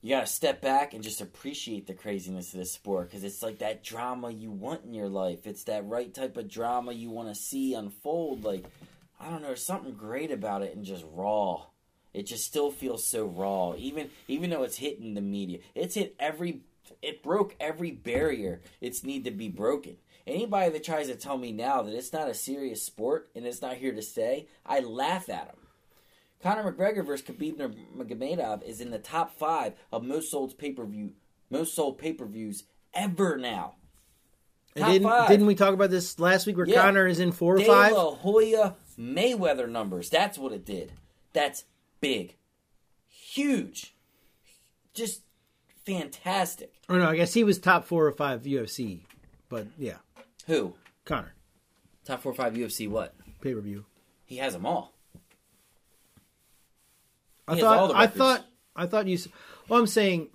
B: you got to step back and just appreciate the craziness of this sport because it's like that drama you want in your life. It's that right type of drama you want to see unfold. Like, I don't know, there's something great about it and just raw. It just still feels so raw, even even though it's hitting the media. It's hit every, it broke every barrier it's need to be broken. Anybody that tries to tell me now that it's not a serious sport and it's not here to stay, I laugh at them. Conor McGregor versus Khabib Nurmagomedov is in the top five of most sold pay per view, most sold pay per views ever now.
A: Didn't, didn't we talk about this last week where
B: Yeah.
A: Conor is in four or
B: De
A: five?
B: La Hoya Mayweather numbers. That's what it did. That's big, huge, just fantastic.
A: Or no, I guess he was top four or five UFC. But yeah,
B: Who
A: Conor
B: top four or five UFC? What
A: pay per view.
B: he has them all.
A: I
B: He all
A: thought I thought I thought you. Well, I'm saying,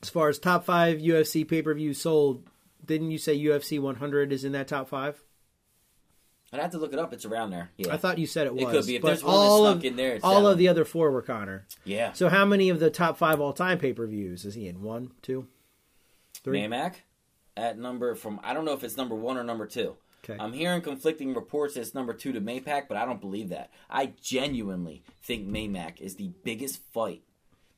A: as far as top five UFC pay per view sold, didn't you say UFC 100 is in that top five?
B: I'd have to look it up. It's around there. Yeah,
A: I thought you said it was.
B: It could be. If
A: but
B: there's
A: all of
B: in there, it's
A: all of the other four were Conor.
B: yeah.
A: So how many of the top five all time pay per views is he in? One, two, three.
B: Maymac at number from I don't know if it's number one or number two.
A: Okay.
B: I'm hearing conflicting reports that it's number two to Maypac, but I don't believe that. I genuinely think Maymac is the biggest fight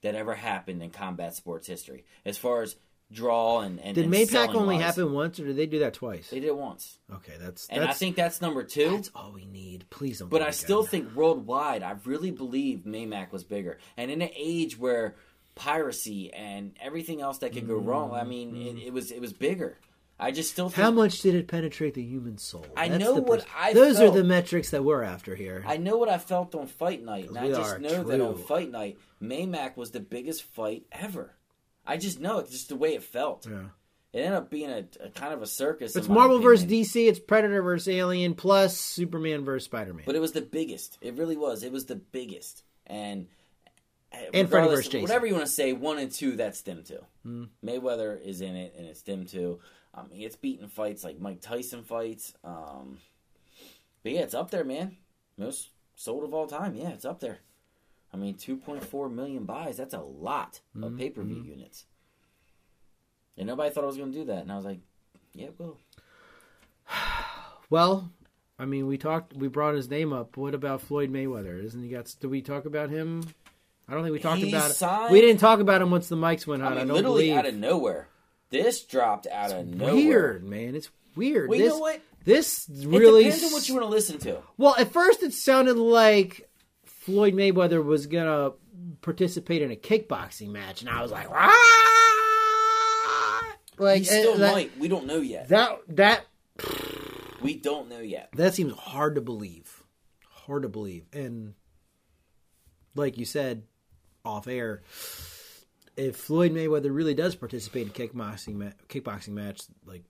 B: that ever happened in combat sports history, as far as draw and and
A: Did
B: and
A: Maypac only
B: wise.
A: happen once, or did they do that twice?
B: They did it once,
A: Okay, that's
B: and
A: that's
B: I think that's number two.
A: that's all we need. Please don't.
B: But I still
A: again.
B: think worldwide, I really believe Maymac was bigger. And in an age where piracy and everything else that could go wrong, I mean, it, mm-hmm. it was it was bigger. I just still think
A: How much did it penetrate the human soul?
B: I
A: That's
B: know what
A: pers-
B: I
A: Those
B: felt.
A: are the metrics that we're after here.
B: I know what I felt on fight night, and I just know that on fight night, Maymac was the biggest fight ever. I just know it's just the way it felt.
A: yeah.
B: It ended up being a, a kind of a circus.
A: It's Marvel versus. DC. It's Predator versus Alien plus Superman versus Spider Man.
B: But it was the biggest. It really was. It was the biggest. And eh,
A: And Freddie
B: regardless-
A: versus Jason.
B: Whatever you want to say, one and two, that's them too. Hmm. Mayweather is in it, and it's them too. I um, mean, it's beating fights like Mike Tyson fights. Um, but yeah, it's up there, man. Most sold of all time. Yeah, it's up there. I mean, 2.4 million buys. That's a lot of mm-hmm. pay per view mm-hmm. units. And nobody thought I was going to do that. And I was like, yeah, it will.
A: Well, I mean, we talked. We brought his name up. What about Floyd Mayweather? Isn't he got? Did we talk about him? I don't think we talked
B: He
A: about it. We didn't talk about him once the mics went out.
B: I
A: I, don't
B: literally
A: believe.
B: out of nowhere. This dropped out of nowhere.
A: Weird, man. It's weird.
B: Well,
A: this,
B: you know what?
A: This
B: It
A: really.
B: depends on what you want to listen to.
A: Well, at first it sounded like Floyd Mayweather was gonna participate in a kickboxing match, and I was like, ah! Like
B: He still
A: uh, that,
B: might. We don't know yet.
A: that that
B: We don't know yet.
A: that seems hard to believe, hard to believe, and like you said off air, if Floyd Mayweather really does participate in kickboxing ma- kickboxing match, like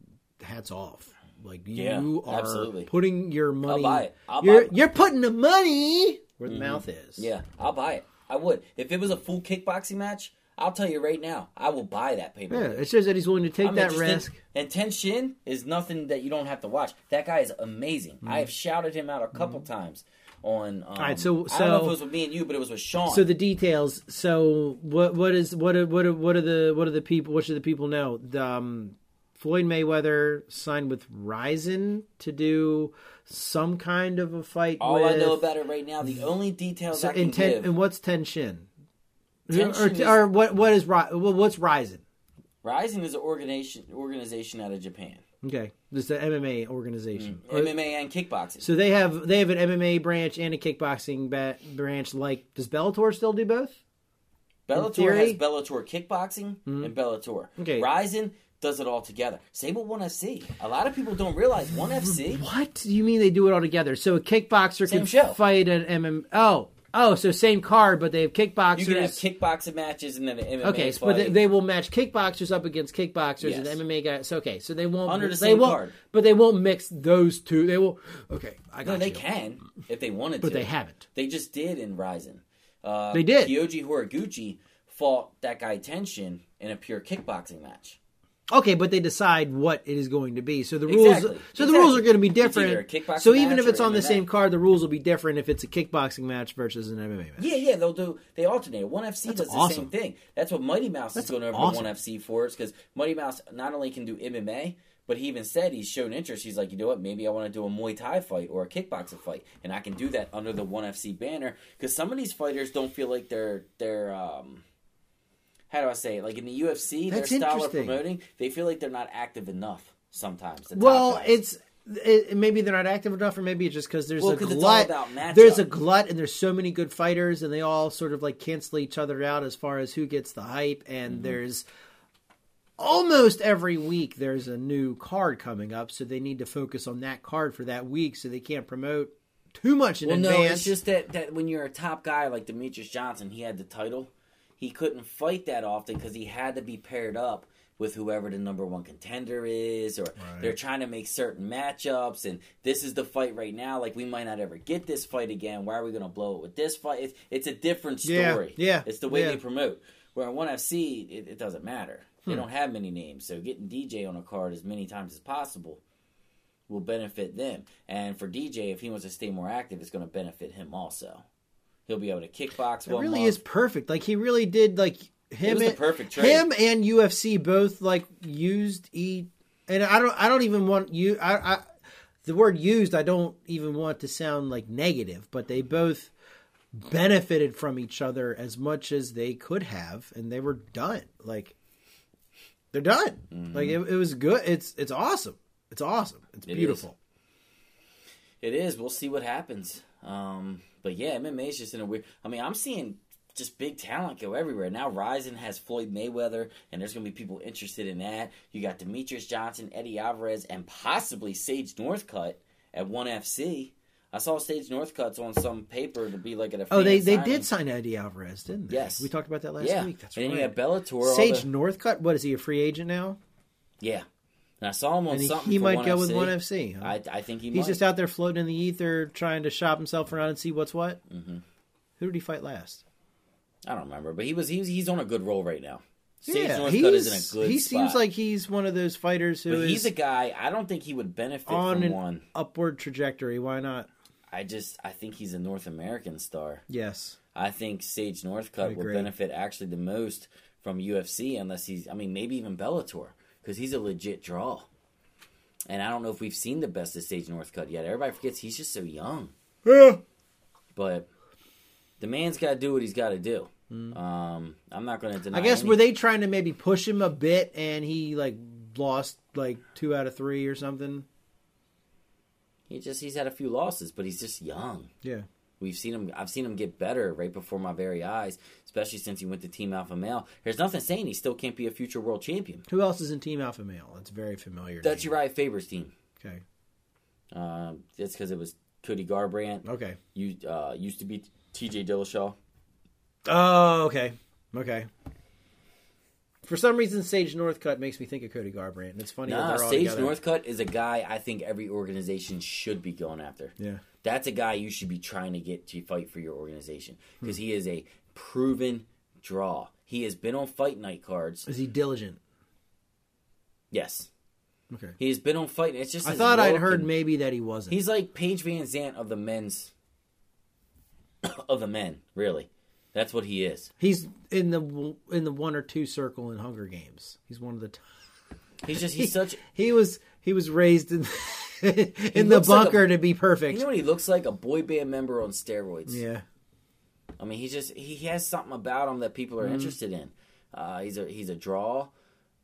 A: hats off. Like
B: Yeah,
A: you are
B: absolutely.
A: putting your money.
B: buy it. I'll
A: you're
B: buy it.
A: you're putting the money where the mouth is.
B: Yeah, I'll buy it. I would. If it was a full kickboxing match, I'll tell you right now, I will buy that pay per
A: Yeah, it shows that he's willing to take that risk.
B: And Tenshin is nothing that you don't have to watch. That guy is amazing. I have shouted him out a couple times on. Um,
A: Mm-hmm. right, so-
B: I don't know if
A: so-
B: it was with me and you, but it was with Sean.
A: So the details. So what what is what are, what are, what are the what are the people? What should the people know? The, um, Floyd Mayweather signed with Rizin to do some kind of a fight.
B: All
A: with,
B: I know about it right now, the only details
A: So
B: I can
A: in ten,
B: give.
A: and what's Tenshin?
B: Ten
A: or,
B: is-
A: or what what is what's Rizin?
B: Rizin is an organization organization out of Japan,
A: Okay, this is the MMA organization. Mm, or-
B: MMA and kickboxing.
A: so they have they have an MMA branch and a kickboxing ba- branch. Like, does Bellator still do both?
B: Bellator has Bellator kickboxing mm-hmm. and Bellator.
A: Okay.
B: Rizin does it all together. Same with One FC. A lot of people don't realize One FC.
A: What do you mean they do it all together? So a kickboxer
B: Same
A: can
B: show.
A: fight an MM. Oh, oh, so same card, but they have kickboxers.
B: You can have kickboxing matches and then an MMA
A: okay, but they, they will match kickboxers up against kickboxers
B: Yes.
A: and MMA guys. So okay, so they won't
B: Under the same
A: won't,
B: card.
A: but they won't mix those two. They will. Okay, I got
B: no, they
A: you.
B: can if they wanted to
A: but
B: to.
A: they haven't.
B: They just did in Rizin. Uh,
A: They did.
B: Kyoji Horiguchi fought that guy Tenshin in a pure kickboxing match.
A: Okay, but they decide what it is going to be. So the rules,
B: Exactly.
A: so the rules are going to be different. So even if it's on the same card, the rules will be different if it's a kickboxing match versus an MMA match.
B: Yeah, yeah, they'll do. They alternate. One FC
A: That's
B: does the same thing. That's what Mighty Mouse
A: That's
B: is going over
A: awesome.
B: to One FC for. Is because Mighty Mouse not only can do MMA, but he even said he's shown interest. He's like, you know what? Maybe I want to do a Muay Thai fight or a kickboxing fight, and I can do that under the One FC banner. Because some of these fighters don't feel like they're they're um, how do I say it? Like in the UFC,
A: That's
B: their style of promoting, they feel like they're not active enough. Sometimes,
A: Well, it's it, maybe they're not active enough, or maybe it's just because there's
B: Well,
A: a
B: 'cause it's all
A: glut.
B: about.
A: There's a glut, and there's so many good fighters, and they all sort of like cancel each other out as far as who gets the hype. And
B: Mm-hmm.
A: there's almost every week there's a new card coming up, so they need to focus on that card for that week, so they can't promote too much in
B: Well,
A: advance.
B: no, it's just that, that when you're a top guy like Demetrious Johnson, he had the title. He couldn't fight that often because he had to be paired up with whoever the number one contender is, or they're trying to make certain matchups. And this is the fight right now. Like we might not ever get this fight again. Why are we going to blow it with this fight? It's, it's a different
A: Yeah,
B: story.
A: yeah,
B: it's the way
A: yeah.
B: they promote. Where in one FC, it, it doesn't matter.
A: Hmm.
B: They don't have many names, so getting DJ on a card as many times as possible will benefit them. And for DJ, if he wants to stay more active, it's going to benefit him also. He'll be able to kickbox
A: It really
B: month.
A: is perfect. Like he really did. Like him, and,
B: perfect trade.
A: him and UFC both like used e. And I don't. I don't even want you. I, I. The word used. I don't even want to sound like negative, but they both benefited from each other as much as they could have, and they were done. Like they're done.
B: Mm-hmm.
A: Like it, it was good. It's it's awesome. It's awesome. It's
B: It
A: beautiful.
B: It is. We'll see what happens. Um, but yeah, MMA is just in a weird. I mean, I'm seeing just big talent go everywhere. Now Rizin has Floyd Mayweather, and there's going to be people interested in that. You got Demetrious Johnson, Eddie Alvarez, and possibly Sage Northcutt at ONE FC. I saw Sage Northcutt's on some paper to be like at a.
A: Oh, they they
B: signing.
A: did sign Eddie Alvarez, didn't they?
B: Yes.
A: we talked about that last
B: Yeah,
A: week. That's
B: and then
A: right.
B: you have Bellator.
A: Sage
B: the-
A: Northcutt. What is he? A free agent now?
B: Yeah, and I saw him on something.
A: he might go with one FC. huh?
B: I, I think he
A: He's
B: might.
A: just out there floating in the ether, trying to shop himself around and see what's what.
B: Mhm.
A: Who did he fight last?
B: I don't remember, but he was he's he's on a good roll right now. Sage
A: yeah,
B: Northcutt is in
A: he's-
B: a good
A: he
B: spot.
A: seems like he's one of those fighters who
B: he's a guy. I don't think he would benefit
A: on
B: from
A: an
B: one.
A: upward trajectory. Why not?
B: I just I think he's a North American star.
A: Yes.
B: I think Sage Northcutt will benefit actually the most from UFC unless he's I mean maybe even Bellator because he's a legit draw. And I don't know if we've seen the best of Sage Northcutt yet. Everybody forgets he's just so young. But the man's got to do what he's got to do. Um, I'm not going to deny.
A: Mm. I guess
B: any-
A: were they trying to maybe push him a bit, and he like lost like two out of three or something?
B: He just he's had a few losses, but he's just young.
A: Yeah.
B: We've seen him. I've seen him get better right before my very eyes, especially since he went to Team Alpha Male. There's nothing saying he still can't be a future world champion.
A: Who else is in Team Alpha Male? That's very familiar.
B: That's. Urijah Faber's team.
A: Okay.
B: Um, it's because it was Cody Garbrandt.
A: Okay.
B: You uh, used to be T.J. Dillashaw.
A: Oh, okay. Okay. For some reason, Sage Northcutt makes me think of Cody Garbrandt, and it's funny
B: Nah, Sage
A: together.
B: Northcutt is a guy I think every organization should be going after.
A: Yeah.
B: That's a guy you should be trying to get to fight for your organization because he is a proven draw. He has been on fight night cards.
A: Is he diligent?
B: Yes,
A: Okay.
B: he has been on fight. It's just
A: I thought I'd heard
B: and-
A: maybe that he wasn't.
B: He's like Paige VanZant of the men's of the men. Really, that's what he is.
A: He's in the in the one or two circle in Hunger Games. He's one of the. T-
B: He's just he's such.
A: he was he was raised in in the
B: looks like a-
A: bunker to be perfect.
B: You know what he looks like? A boy band member on steroids.
A: yeah.
B: I mean, he just he has something about him that people are
A: Mm-hmm.
B: interested in. Uh, he's a he's a draw.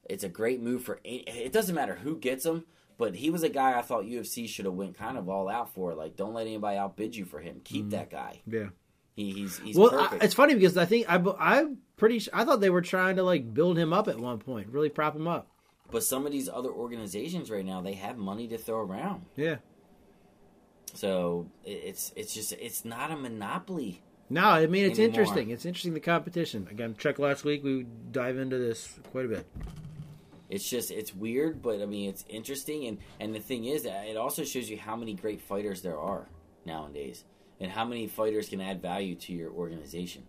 B: It's a great move for. any- It doesn't matter who gets him, but he was a guy I thought UFC should have went kind of all out for. Like, don't let anybody outbid you for him. Keep that guy.
A: Yeah.
B: He, he's he's
A: Mm-hmm. Well, I, it's funny because I think I I'm pretty. I thought they were trying to like build him up at one point, really prop him up.
B: But some of these other organizations right now, they have money to throw around.
A: Yeah.
B: So it's it's just it's not a monopoly.
A: No, I mean it's
B: Anymore.
A: interesting. It's interesting the competition. Again, check last week. We dive into this quite a bit.
B: It's just it's weird, but I mean it's interesting, and and the thing is, that it also shows you how many great fighters there are nowadays, and how many fighters can add value to your organization.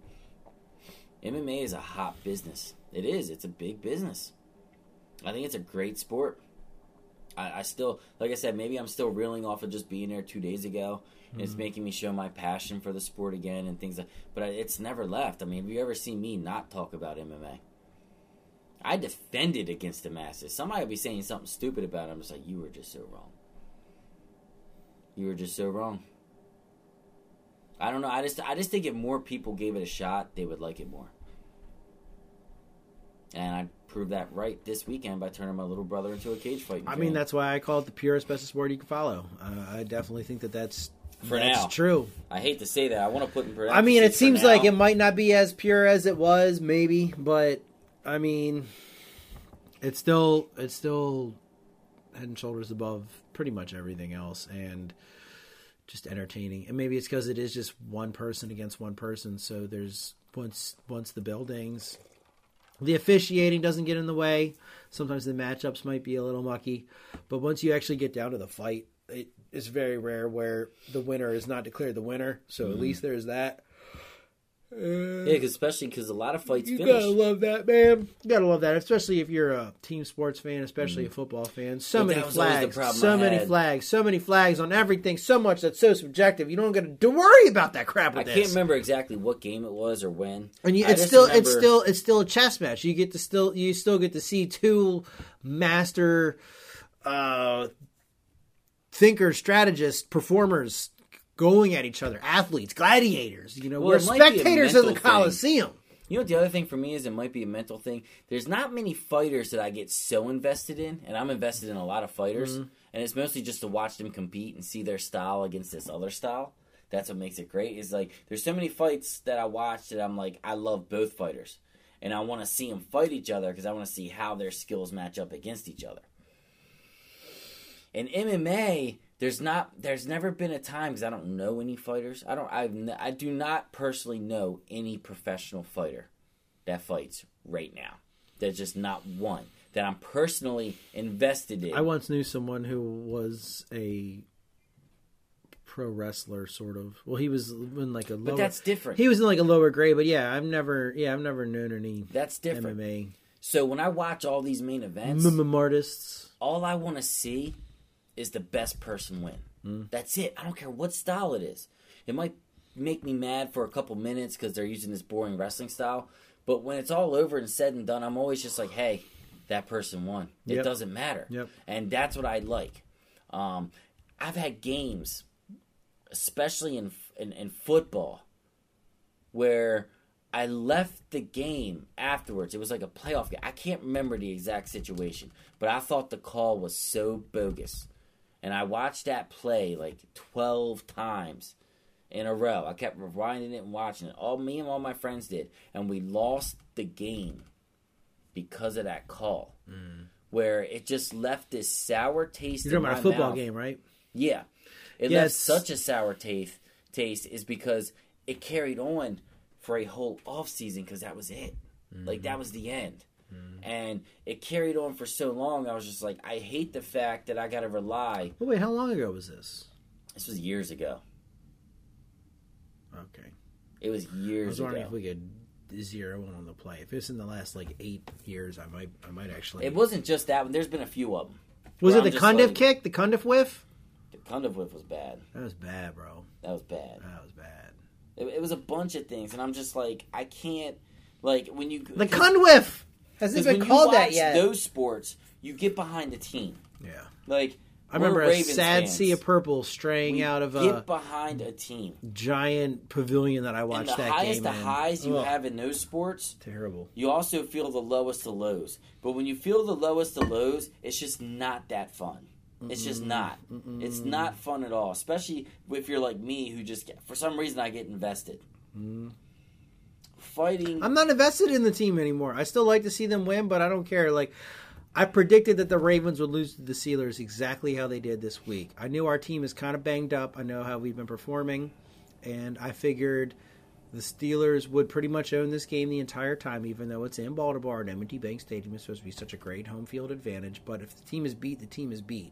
B: MMA is a hot business. It is. It's a big business. I think it's a great sport. I, I still, like I said, maybe I'm still reeling off of just being there two days ago. And It's mm-hmm. making me show my passion for the sport again and things like. But I- it's never left. I mean, have you ever seen me not talk about MMA? I defended against the masses. Somebody would be saying something stupid about it. I'm just like, you were just so wrong. You were just so wrong. I don't know. I just I just think if more people gave it a shot, they would like it more. And I proved that right this weekend by turning my little brother into a cage fight.
A: I mean, that's why I call it the purest, bestest sport you can follow. Uh, I definitely think that that's
B: For
A: that's
B: now.
A: true.
B: I hate to say that. I want to put in.
A: I mean, it seems like it might not be as pure as it was, maybe, but I mean, it's still it's still head and shoulders above pretty much everything else, and just entertaining. And maybe it's because it is just one person against one person, so there's once once the buildings, the officiating doesn't get in the way. Sometimes the matchups might be a little mucky, but once you actually get down to the fight, it is very rare where the winner is not declared the winner. So
B: Mm-hmm.
A: at least there's that.
B: Yeah, 'cause- especially because a lot of fights
A: You
B: finish.
A: gotta love that, man. You gotta love that, especially if you're a team sports fan, especially a football fan. So
B: But
A: many
B: that was always the
A: flags, so
B: I
A: many
B: had.
A: flags, so many flags on everything. So much that's so subjective. You don't got to worry about that crap
B: I
A: with
B: can't remember exactly what game it was or when.
A: And you, it's
B: just
A: still it's still it's still a chess match. You get to still you still get to see two master uh thinkers, strategists, performers going at each other, athletes, gladiators. You know,
B: Well,
A: we're
B: it might be a
A: spectators of the
B: mental thing.
A: Coliseum.
B: You know what the other thing for me is? It might be a mental thing. There's not many fighters that I get so invested in, and I'm invested in a lot of fighters,
A: Mm-hmm.
B: and it's mostly just to watch them compete and see their style against this other style. That's what makes it great. Is like there's so many fights that I watch that I'm like I love both fighters, and I want to see them fight each other because I want to see how their skills match up against each other. In MMA, there's not there's never been a time because I don't know any fighters. I don't I've n- I do not personally know any professional fighter that fights right now. There's just not one that I'm personally invested in.
A: I once knew someone who was a pro wrestler, sort of. Well, he was in like a lower.
B: But that's different.
A: He was in like a lower grade, but yeah, I've never, yeah, I've never known any
B: That's different.
A: MMA
B: So when I watch all these main events,
A: mm artists.
B: all I want to see is the best person win.
A: Mm.
B: That's it. I don't care what style it is. It might make me mad for a couple minutes because they're using this boring wrestling style, but when it's all over and said and done, I'm always just like, hey, that person won. It
A: Yep.
B: doesn't matter.
A: Yep.
B: And that's what I like. Um, I've had games, especially in, in in football, where I left the game afterwards. It was like a playoff game. I can't remember the exact situation, but I thought the call was so bogus. And I watched that play like 12 times in a row. I kept rewinding it and watching it. All me and all my friends did, and we lost the game because of that call. Where it just left this sour taste
A: You're
B: in
A: talking about a football
B: mouth.
A: game, right?
B: Yeah. It
A: Yeah,
B: left
A: it's-
B: such a sour taste taste is because it carried on for a whole off season because that was it. Like
A: Mm-hmm.
B: that was the end. Mm-hmm. And it carried on for so long I was just like I hate the fact that I gotta rely
A: But wait, how long ago was this?
B: this was years ago.
A: Okay,
B: It was years.
A: I was wondering
B: ago.
A: if we could zero in on the play. If it's in the last like eight years, I might, I might actually.
B: It wasn't just that one. There's been a few of them.
A: was it
B: I'm
A: the Cundiff
B: like-
A: kick, the Cundiff whiff?
B: The Cundiff whiff was bad.
A: That was bad, bro.
B: That was bad.
A: That was bad.
B: It, it was a bunch of things, and I'm just like, I can't. Like when you
A: The Cundiff hasn't
B: Because
A: been
B: when
A: called
B: you
A: that
B: watch
A: yet.
B: those sports, you get behind the team.
A: yeah,
B: Like
A: I remember a
B: Ravens
A: sad
B: fans.
A: sea of purple straying
B: We
A: out of
B: get
A: a
B: behind a team.
A: giant pavilion that I
B: And
A: watched
B: the
A: that
B: highest
A: game
B: the
A: in.
B: highs you
A: Ugh,
B: have in those sports,
A: terrible.
B: you also feel the lowest of lows. But when you feel the lowest of lows, it's just not that fun. It's just not. It's not fun at all. Especially if you're like me, who just get, for some reason I get invested. Mm-hmm. Fighting.
A: I'm not invested in the team anymore. I still like to see them win, but I don't care. Like I predicted that the Ravens would lose to the Steelers exactly how they did this week. I knew our team is kind of banged up. I know how we've been performing, and I figured the Steelers would pretty much own this game the entire time, even though it's in Baltimore and M&T Bank Stadium is supposed to be such a great home field advantage. But if the team is beat, the team is beat,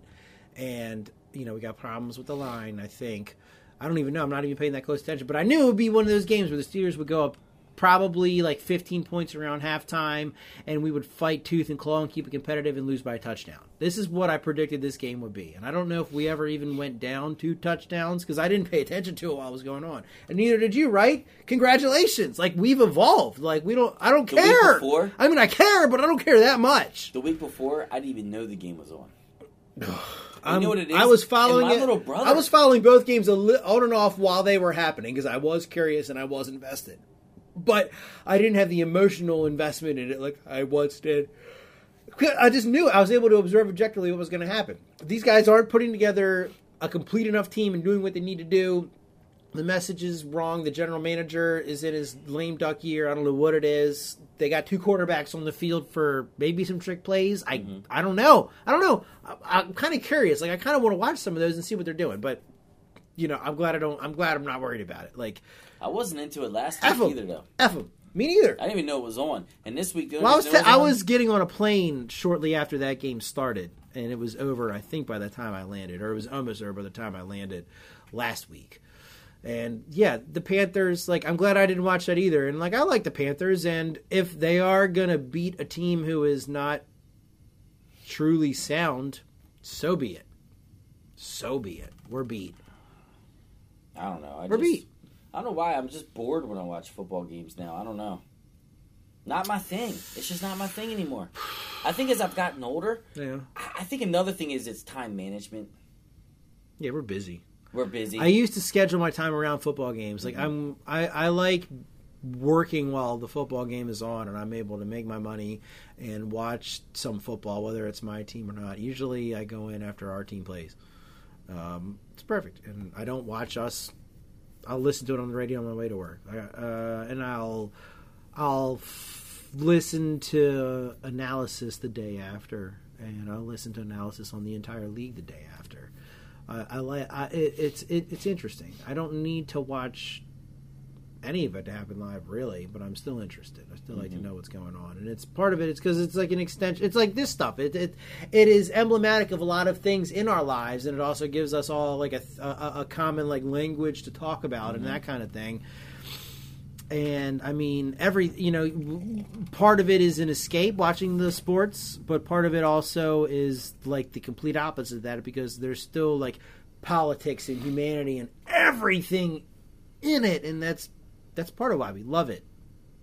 A: and you know we got problems with the line. I think I don't even know. I'm not even paying that close attention, but I knew it would be one of those games where the Steelers would go up probably like 15 points around halftime, and we would fight tooth and claw and keep it competitive and lose by a touchdown. This is what I predicted this game would be, and I don't know if we ever even went down two touchdowns because I didn't pay attention to it while it was going on, and neither did you, right? Congratulations! Like we've evolved. Like we don't. I don't
B: The week
A: care.
B: before-
A: I mean, I care, but I don't care that much.
B: the week before, I didn't even know the game was on. Um, you
A: I'm-
B: know what it is?
A: I was following
B: my
A: it.
B: little brother-
A: I was following both games a li- on and off while they were happening because I was curious and I was invested. But I didn't have the emotional investment in it like I once did. I just knew I was able to observe objectively what was going to happen. These guys aren't putting together a complete enough team and doing what they need to do. The message is wrong. The general manager is in his lame duck year. I don't know what it is. They got two quarterbacks on the field for maybe some trick plays. I mm-hmm. I don't know. I don't know. I, I'm kind of curious. Like I kind of want to watch some of those and see what they're doing. But you know, I'm glad I don't. I'm glad I'm not worried about it. Like
B: I wasn't into it last
A: F
B: week
A: 'em.
B: either, though.
A: F them. Me neither.
B: I didn't even know it was on. And this week,
A: Well, I was
B: only
A: t-
B: reason
A: I was getting on a plane shortly after that game started, and it was over. I think by the time I landed, or it was almost over by the time I landed last week. And yeah, the Panthers. Like, I'm glad I didn't watch that either. And like, I like the Panthers, and if they are gonna beat a team who is not truly sound, so be it. So be it. We're beat.
B: I don't know. I
A: We're
B: just,
A: beat.
B: I don't know why. I'm just bored when I watch football games now. I don't know. Not my thing. It's just not my thing anymore. I think as I've gotten older,
A: Yeah.
B: I think another thing is it's time management.
A: Yeah, we're busy.
B: We're busy.
A: I used to schedule my time around football games. Like I'm, I, I like working while the football game is on, and I'm able to make my money and watch some football, whether it's my team or not. Usually, I go in after our team plays. Um, it's perfect, and I don't watch us. I'll listen to it on the radio on my way to work, uh, and I'll, I'll f- listen to analysis the day after, and I'll listen to analysis on the entire league the day after. I, I like it, it's it, it's interesting. I don't need to watch any of it to happen live, really. But I'm still interested. I still like
B: Mm-hmm.
A: to know what's going on, and it's part of it. It's because it's like an extension. It's like this stuff. It, it it is emblematic of a lot of things in our lives, and it also gives us all like a a, a common like language to talk about
B: Mm-hmm.
A: and that kind of thing. And I mean, every you know, part of it is an escape watching the sports, but part of it also is like the complete opposite of that because there's still like politics and humanity and everything in it, and that's that's part of why we love it.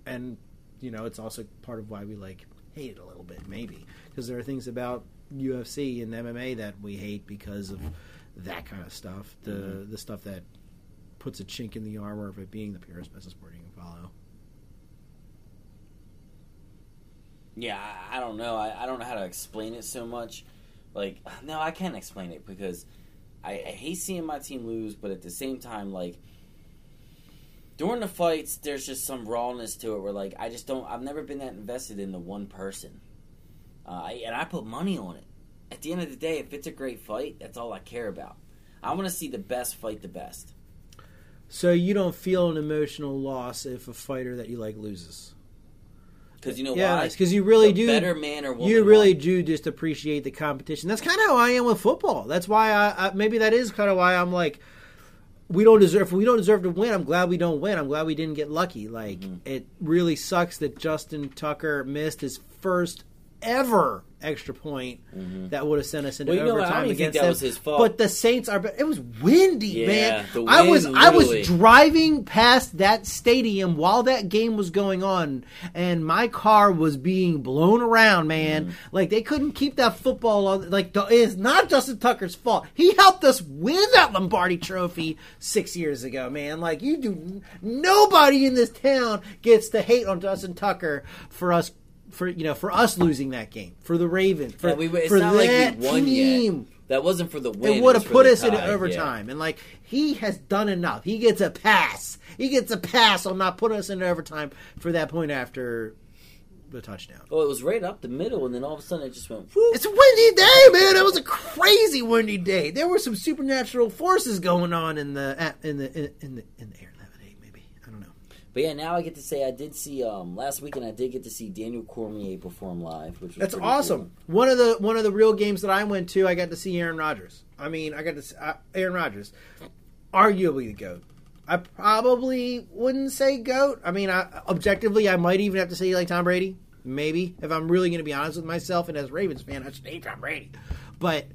A: And you know, it's also part of why we like hate it a little bit, maybe because there are things about UFC and MMA that we hate because of that kind of stuff. The mm-hmm. the stuff that puts a chink in the armor of it being the purest business sport you can follow.
B: Yeah, I, I don't know. I, I don't know how to explain it so much. Like, no, I can't explain it because I, I hate seeing my team lose, but at the same time, like during the fights, there's just some rawness to it where, like, I just don't. I've never been that invested in the one person, uh, I, and I put money on it. At the end of the day, if it's a great fight, that's all I care about. I want to see the best fight the best.
A: So you don't feel an emotional loss if a fighter that you like loses.
B: Because you know
A: yeah,
B: why?
A: because you really do.
B: better man or woman.
A: you really
B: won.
A: do just appreciate the competition. That's kind of how I am with football. That's why I, I maybe that is kind of why I'm like, we don't deserve. If we don't deserve to win, I'm glad we don't win. I'm glad we didn't get lucky. Like
B: Mm-hmm.
A: it really sucks that Justin Tucker missed his first ever extra point that would have sent us into
B: Mm-hmm. Well, you know? I
A: overtime
B: don't even think
A: against
B: that
A: them.
B: was his fault.
A: But the Saints are. It was windy,
B: Yeah,
A: man.
B: the
A: I was
B: wind
A: I was driving past that stadium while that game was going on, and my car was being blown around, man.
B: Mm.
A: Like they couldn't keep that football on. Like it's not Justin Tucker's fault. He helped us win that Lombardi Trophy six years ago, man. Like you do, nobody in this town gets to hate on Justin Tucker for us. For you know, for us losing that game, for the Ravens, for,
B: Yeah, we, it's
A: for
B: not
A: that
B: like
A: team
B: yet. That wasn't for the win.
A: it would have put
B: the
A: us in
B: tie, yeah.
A: overtime. And like he has done enough. He gets a pass. He gets a pass on not putting us in overtime for that point after the touchdown.
B: Well, it was right up the middle, and then all of a sudden it just went. Whoop.
A: It's a windy day, man. It was a crazy windy day. There were some supernatural forces going on in the in the in, in the in the air that day. Maybe I don't know.
B: But yeah, now I get to say I did see um last weekend. I did get to see Daniel Cormier perform live, which was
A: That's awesome. One of the one of the real games that I went to, I got to see Aaron Rodgers. I mean, I got to see, uh, Aaron Rodgers, arguably the goat. I probably wouldn't say goat. I mean, I, objectively, I might even have to say like Tom Brady. Maybe if I'm really going to be honest with myself, and as Ravens fan, I should hate Tom Brady. But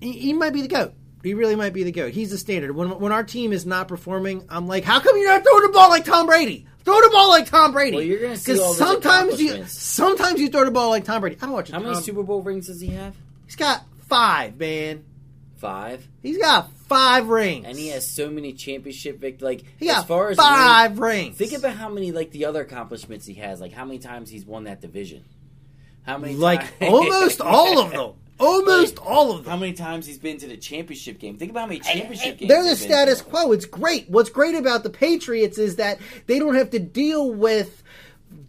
A: he, he might be the goat. He really might be the goat. He's the standard. When when our team is not performing, I'm like, how come you're not throwing the ball like Tom Brady? Throw the ball like Tom Brady.
B: Well, you're gonna see all
A: sometimes you sometimes you throw the ball like Tom Brady. I don't watch
B: How many Super Bowl rings does he have?
A: He's got five, man.
B: Five,
A: He's got five rings,
B: and he has so many championship vict Like
A: he
B: as far as
A: five
B: rings,
A: rings.
B: think about how many like the other accomplishments he has. Like how many times he's won that division. How many?
A: like
B: times-
A: almost all of them. Almost all of them.
B: How many times he's been to the championship game? Think about how many championship games.
A: They're the
B: he's been
A: status
B: to.
A: quo. It's great. What's great about the Patriots is that they don't have to deal with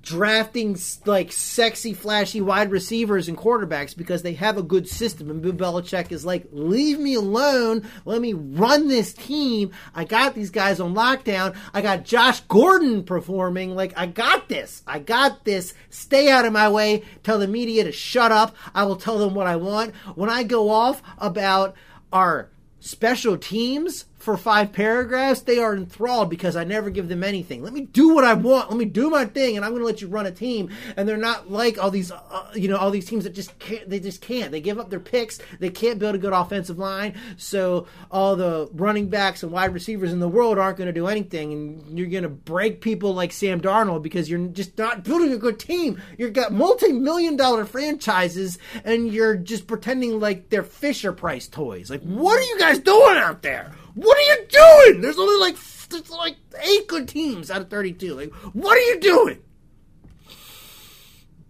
A: drafting like sexy, flashy wide receivers and quarterbacks because they have a good system. And Bill Belichick is like, leave me alone. Let me run this team. I got these guys on lockdown. I got Josh Gordon performing. Like, I got this. I got this. Stay out of my way. Tell the media to shut up. I will tell them what I want. When I go off about our special teams for five paragraphs, they are enthralled because I never give them anything. Let me do what I want. Let me do my thing, and I'm going to let you run a team. And they're not like all these, uh, you know, all these teams that just can't. They just can't. They give up their picks. They can't build a good offensive line. So all the running backs and wide receivers in the world aren't going to do anything, and you're going to break people like Sam Darnold because you're just not building a good team. You've got multi-million dollar franchises, and you're just pretending like they're Fisher Price toys. Like, what are you guys doing out there? What are you doing? There's only like there's like eight good teams out of 32. Like, what are you doing?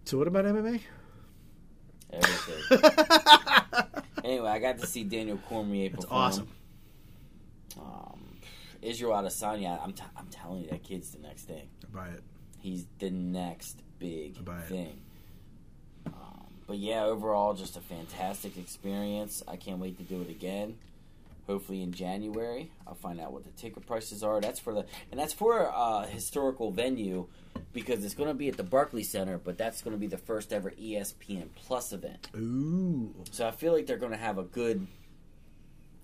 A: So, what about MMA?
B: Everything. anyway, I got to see Daniel Cormier perform.
A: awesome.
B: Um, Israel Adesanya, I'm, t- I'm telling you, that kid's the next thing.
A: Buy it.
B: He's the next big
A: Buy it.
B: thing. Um, but yeah, overall, just a fantastic experience. I can't wait to do it again. Hopefully in January. I'll find out what the ticket prices are. That's for the and that's for a uh, historical venue because it's going to be at the Barclays Center, but that's going to be the first ever ESPN Plus event.
A: Ooh.
B: So I feel like they're going to have a good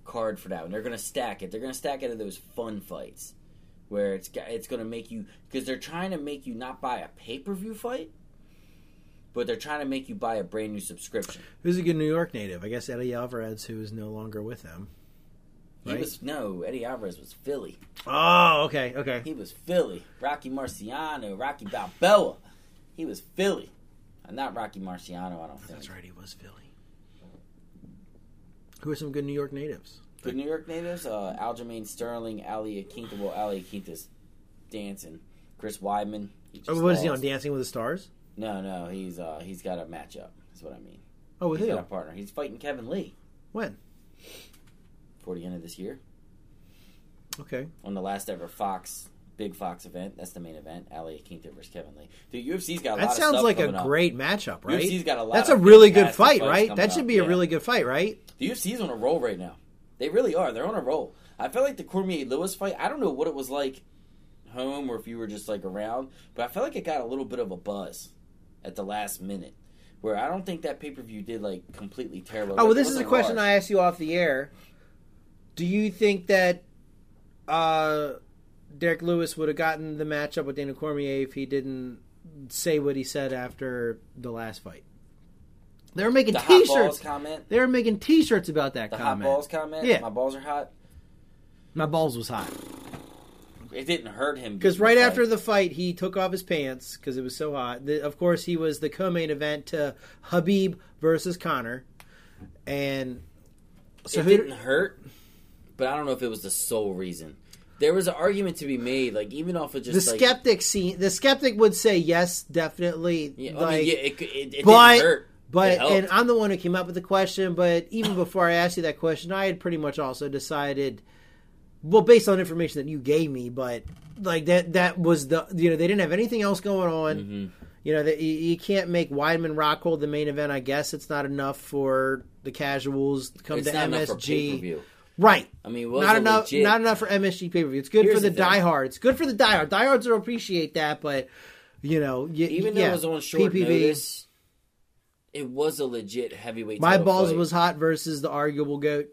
B: card for that one. They're going to stack it. They're going to stack it of those fun fights where it's it's going to make you because they're trying to make you not buy a pay per view fight, but they're trying to make you buy a brand new subscription.
A: Who's a good New York native? I guess Eddie Alvarez, who is no longer with them.
B: He
A: Right.
B: was no Eddie Alvarez was Philly.
A: Oh, okay, okay.
B: He was Philly. Rocky Marciano, Rocky Balboa. He was Philly. Uh, Not Rocky Marciano, I don't think.
A: That's right, he was Philly. Who are some good New York natives?
B: Good New York natives, uh, Aljamain Sterling, Al Iaquinta. Well, Al Iaquinta's dancing. Chris Weidman.
A: Oh, what is he on? Dancing with the Stars?
B: No, no, he's uh, he's got a matchup. That's what I mean.
A: Oh, with
B: He's
A: who?
B: got a partner. He's fighting Kevin Lee
A: When?
B: For the end of this year
A: Okay.
B: on the last ever Fox Big Fox event. That's the main event. Al Iaquinta versus Kevin Lee. The UFC's got a lot
A: That sounds like a
B: up.
A: great matchup, right?
B: UFC's got a lot.
A: That's a really good fight, right? That should
B: up.
A: be a
B: Yeah.
A: really good fight, right?
B: The UFC's on a roll right now. They really are. They're on a roll. I felt like the Cormier Lewis fight. I don't know what it was like home or if you were just like around, but I felt like it got a little bit of a buzz at the last minute. Where I don't think that pay per view did like completely terrible.
A: Oh, well, this is a question
B: harsh.
A: I asked you off the air. Do you think that uh, Derrick Lewis would have gotten the matchup with Daniel Cormier if he didn't say what he said after the last fight? They were making
B: the
A: T-shirts.
B: comment.
A: They were making T-shirts about that
B: The
A: comment.
B: hot balls comment.
A: Yeah.
B: my balls are hot.
A: My balls was hot
B: It didn't hurt him
A: because right after the fight, he took off his pants because it was so hot. The, of course, he was the co-main event to Khabib versus Conor, and so
B: it
A: who?
B: didn't hurt, but I don't know if it was the sole reason. There was an argument to be made, like even off of
A: the
B: just like,
A: skeptic scene the skeptic would say yes definitely
B: Yeah, I
A: like,
B: mean, yeah, it, it, it
A: but
B: didn't hurt.
A: but and i'm the one who came up with the question but even before i asked you that question i had pretty much also decided well based on information that you gave me but like that that was the you know they didn't have anything else going on
B: Mm-hmm.
A: you know that you, you can't make Weidman Rockhold the main event i guess it's not enough for the casuals to come
B: it's
A: to
B: not enough for
A: msg. Right
B: I mean,
A: not enough.
B: legit-
A: Not enough for MSG pay per view. It's good
B: Here's
A: for the,
B: the
A: diehards. Good for the diehard. Diehards will appreciate that, but you know, y-
B: Even though it was on short
A: PPV.
B: notice, it was a legit heavyweight.
A: My balls
B: fight.
A: was hot versus the arguable goat.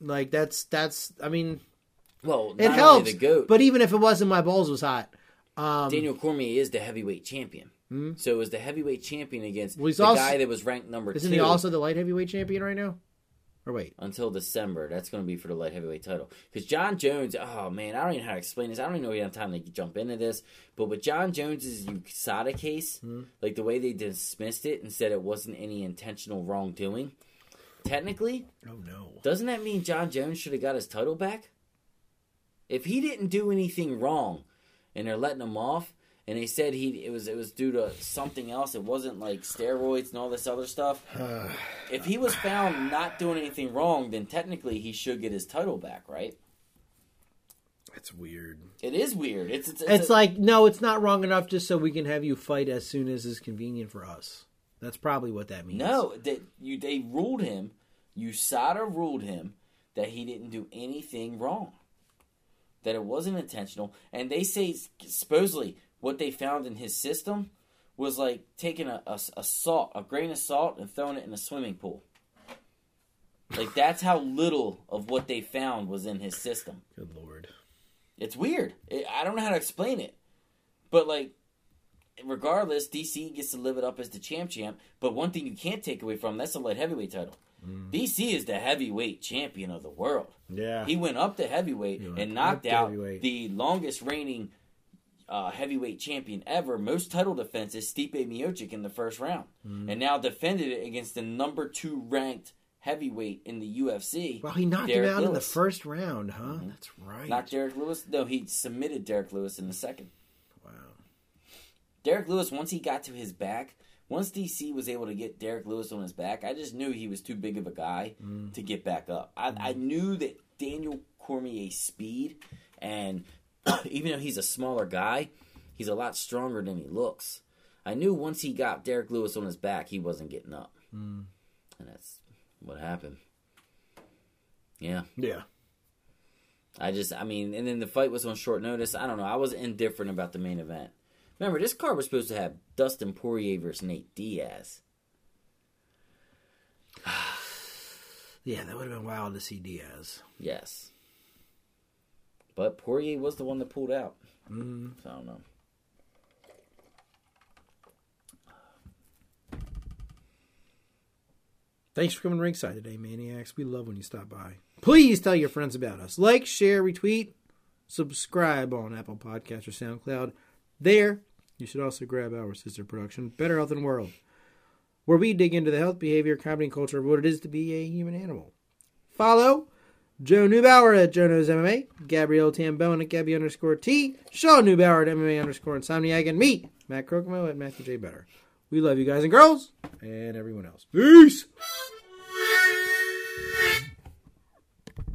A: Like that's that's. I mean,
B: well.
A: it helps.
B: The goat,
A: But even if it wasn't, my balls was hot. Um,
B: Daniel Cormier is the heavyweight champion. So it was the heavyweight champion against
A: Well,
B: the
A: also-
B: guy that was ranked number
A: isn't
B: two
A: he also the light heavyweight champion right now? Or wait,
B: until December. That's going to be for the light heavyweight title. Because Jon Jones, oh man, I don't even know how to explain this. I don't even know if we have time to jump into this. But with Jon Jones's USADA case,
A: Hmm.
B: like the way they dismissed it and said it wasn't any intentional wrongdoing, technically,
A: oh no,
B: Doesn't that mean Jon Jones should have got his title back? If he didn't do anything wrong and they're letting him off and they said he it was it was due to something else, it wasn't like steroids and all this other stuff. if he was found not doing anything wrong, then technically he should get his title back, right?
A: that's weird.
B: It is weird. It's it's, it's,
A: It's
B: a-
A: like no, it's not wrong enough just so we can have you fight as soon as is convenient for us. That's probably what that means.
B: no that you they ruled him. USADA ruled him that he didn't do anything wrong. That it wasn't intentional, and they say supposedly what they found in his system was like taking a, a, a salt, a grain of salt, and throwing it in a swimming pool. Like that's how little of what they found was in his system.
A: Good lord.
B: It's weird. It, I don't know how to explain it, but like, regardless, DC gets to live it up as the champ champ. But one thing you can't take away from that's the light heavyweight title. DC is the heavyweight champion of the world.
A: Yeah.
B: He went up to heavyweight and knocked out the longest reigning uh, heavyweight champion ever, most title defenses, Stipe Miocic in the first round,
A: Mm.
B: and now defended it against the number two ranked heavyweight in the UFC.
A: well, he knocked
B: Derrick
A: him out in the first round, huh? That's right.
B: Not Derrick Lewis. No, he submitted Derrick Lewis in the second.
A: wow.
B: Derrick Lewis, once he got to his back, once DC was able to get Derrick Lewis on his back, I just knew he was too big of a guy to get back up. I, I knew that Daniel Cormier's speed, and even though he's a smaller guy, he's a lot stronger than he looks. I knew once he got Derrick Lewis on his back, he wasn't getting up. Hmm. And that's what happened. Yeah.
A: Yeah.
B: I just, I mean, and then the fight was on short notice. I don't know. I was indifferent about the main event. Remember, this card was supposed to have Dustin Poirier versus Nate Diaz.
A: Yeah, that would have been wild to see Diaz.
B: Yes. But Poirier was the one that pulled out.
A: Mm.
B: So I don't know.
A: Thanks for coming ringside today, Maniacs. We love when you stop by. Please tell your friends about us. Like, share, retweet, subscribe on Apple Podcasts or SoundCloud. There, you should also grab our sister production, Better Health and World, where we dig into the health, behavior, comedy, and culture of what it is to be a human animal. Follow Joe Neubauer at Joe Knows MMA, Gabrielle Tambone at Gabby underscore T, Sean Neubauer at MMA underscore Insomniac, and me, Matt Crocomo at Matthew J. Better. We love you guys and girls, and everyone else. Peace!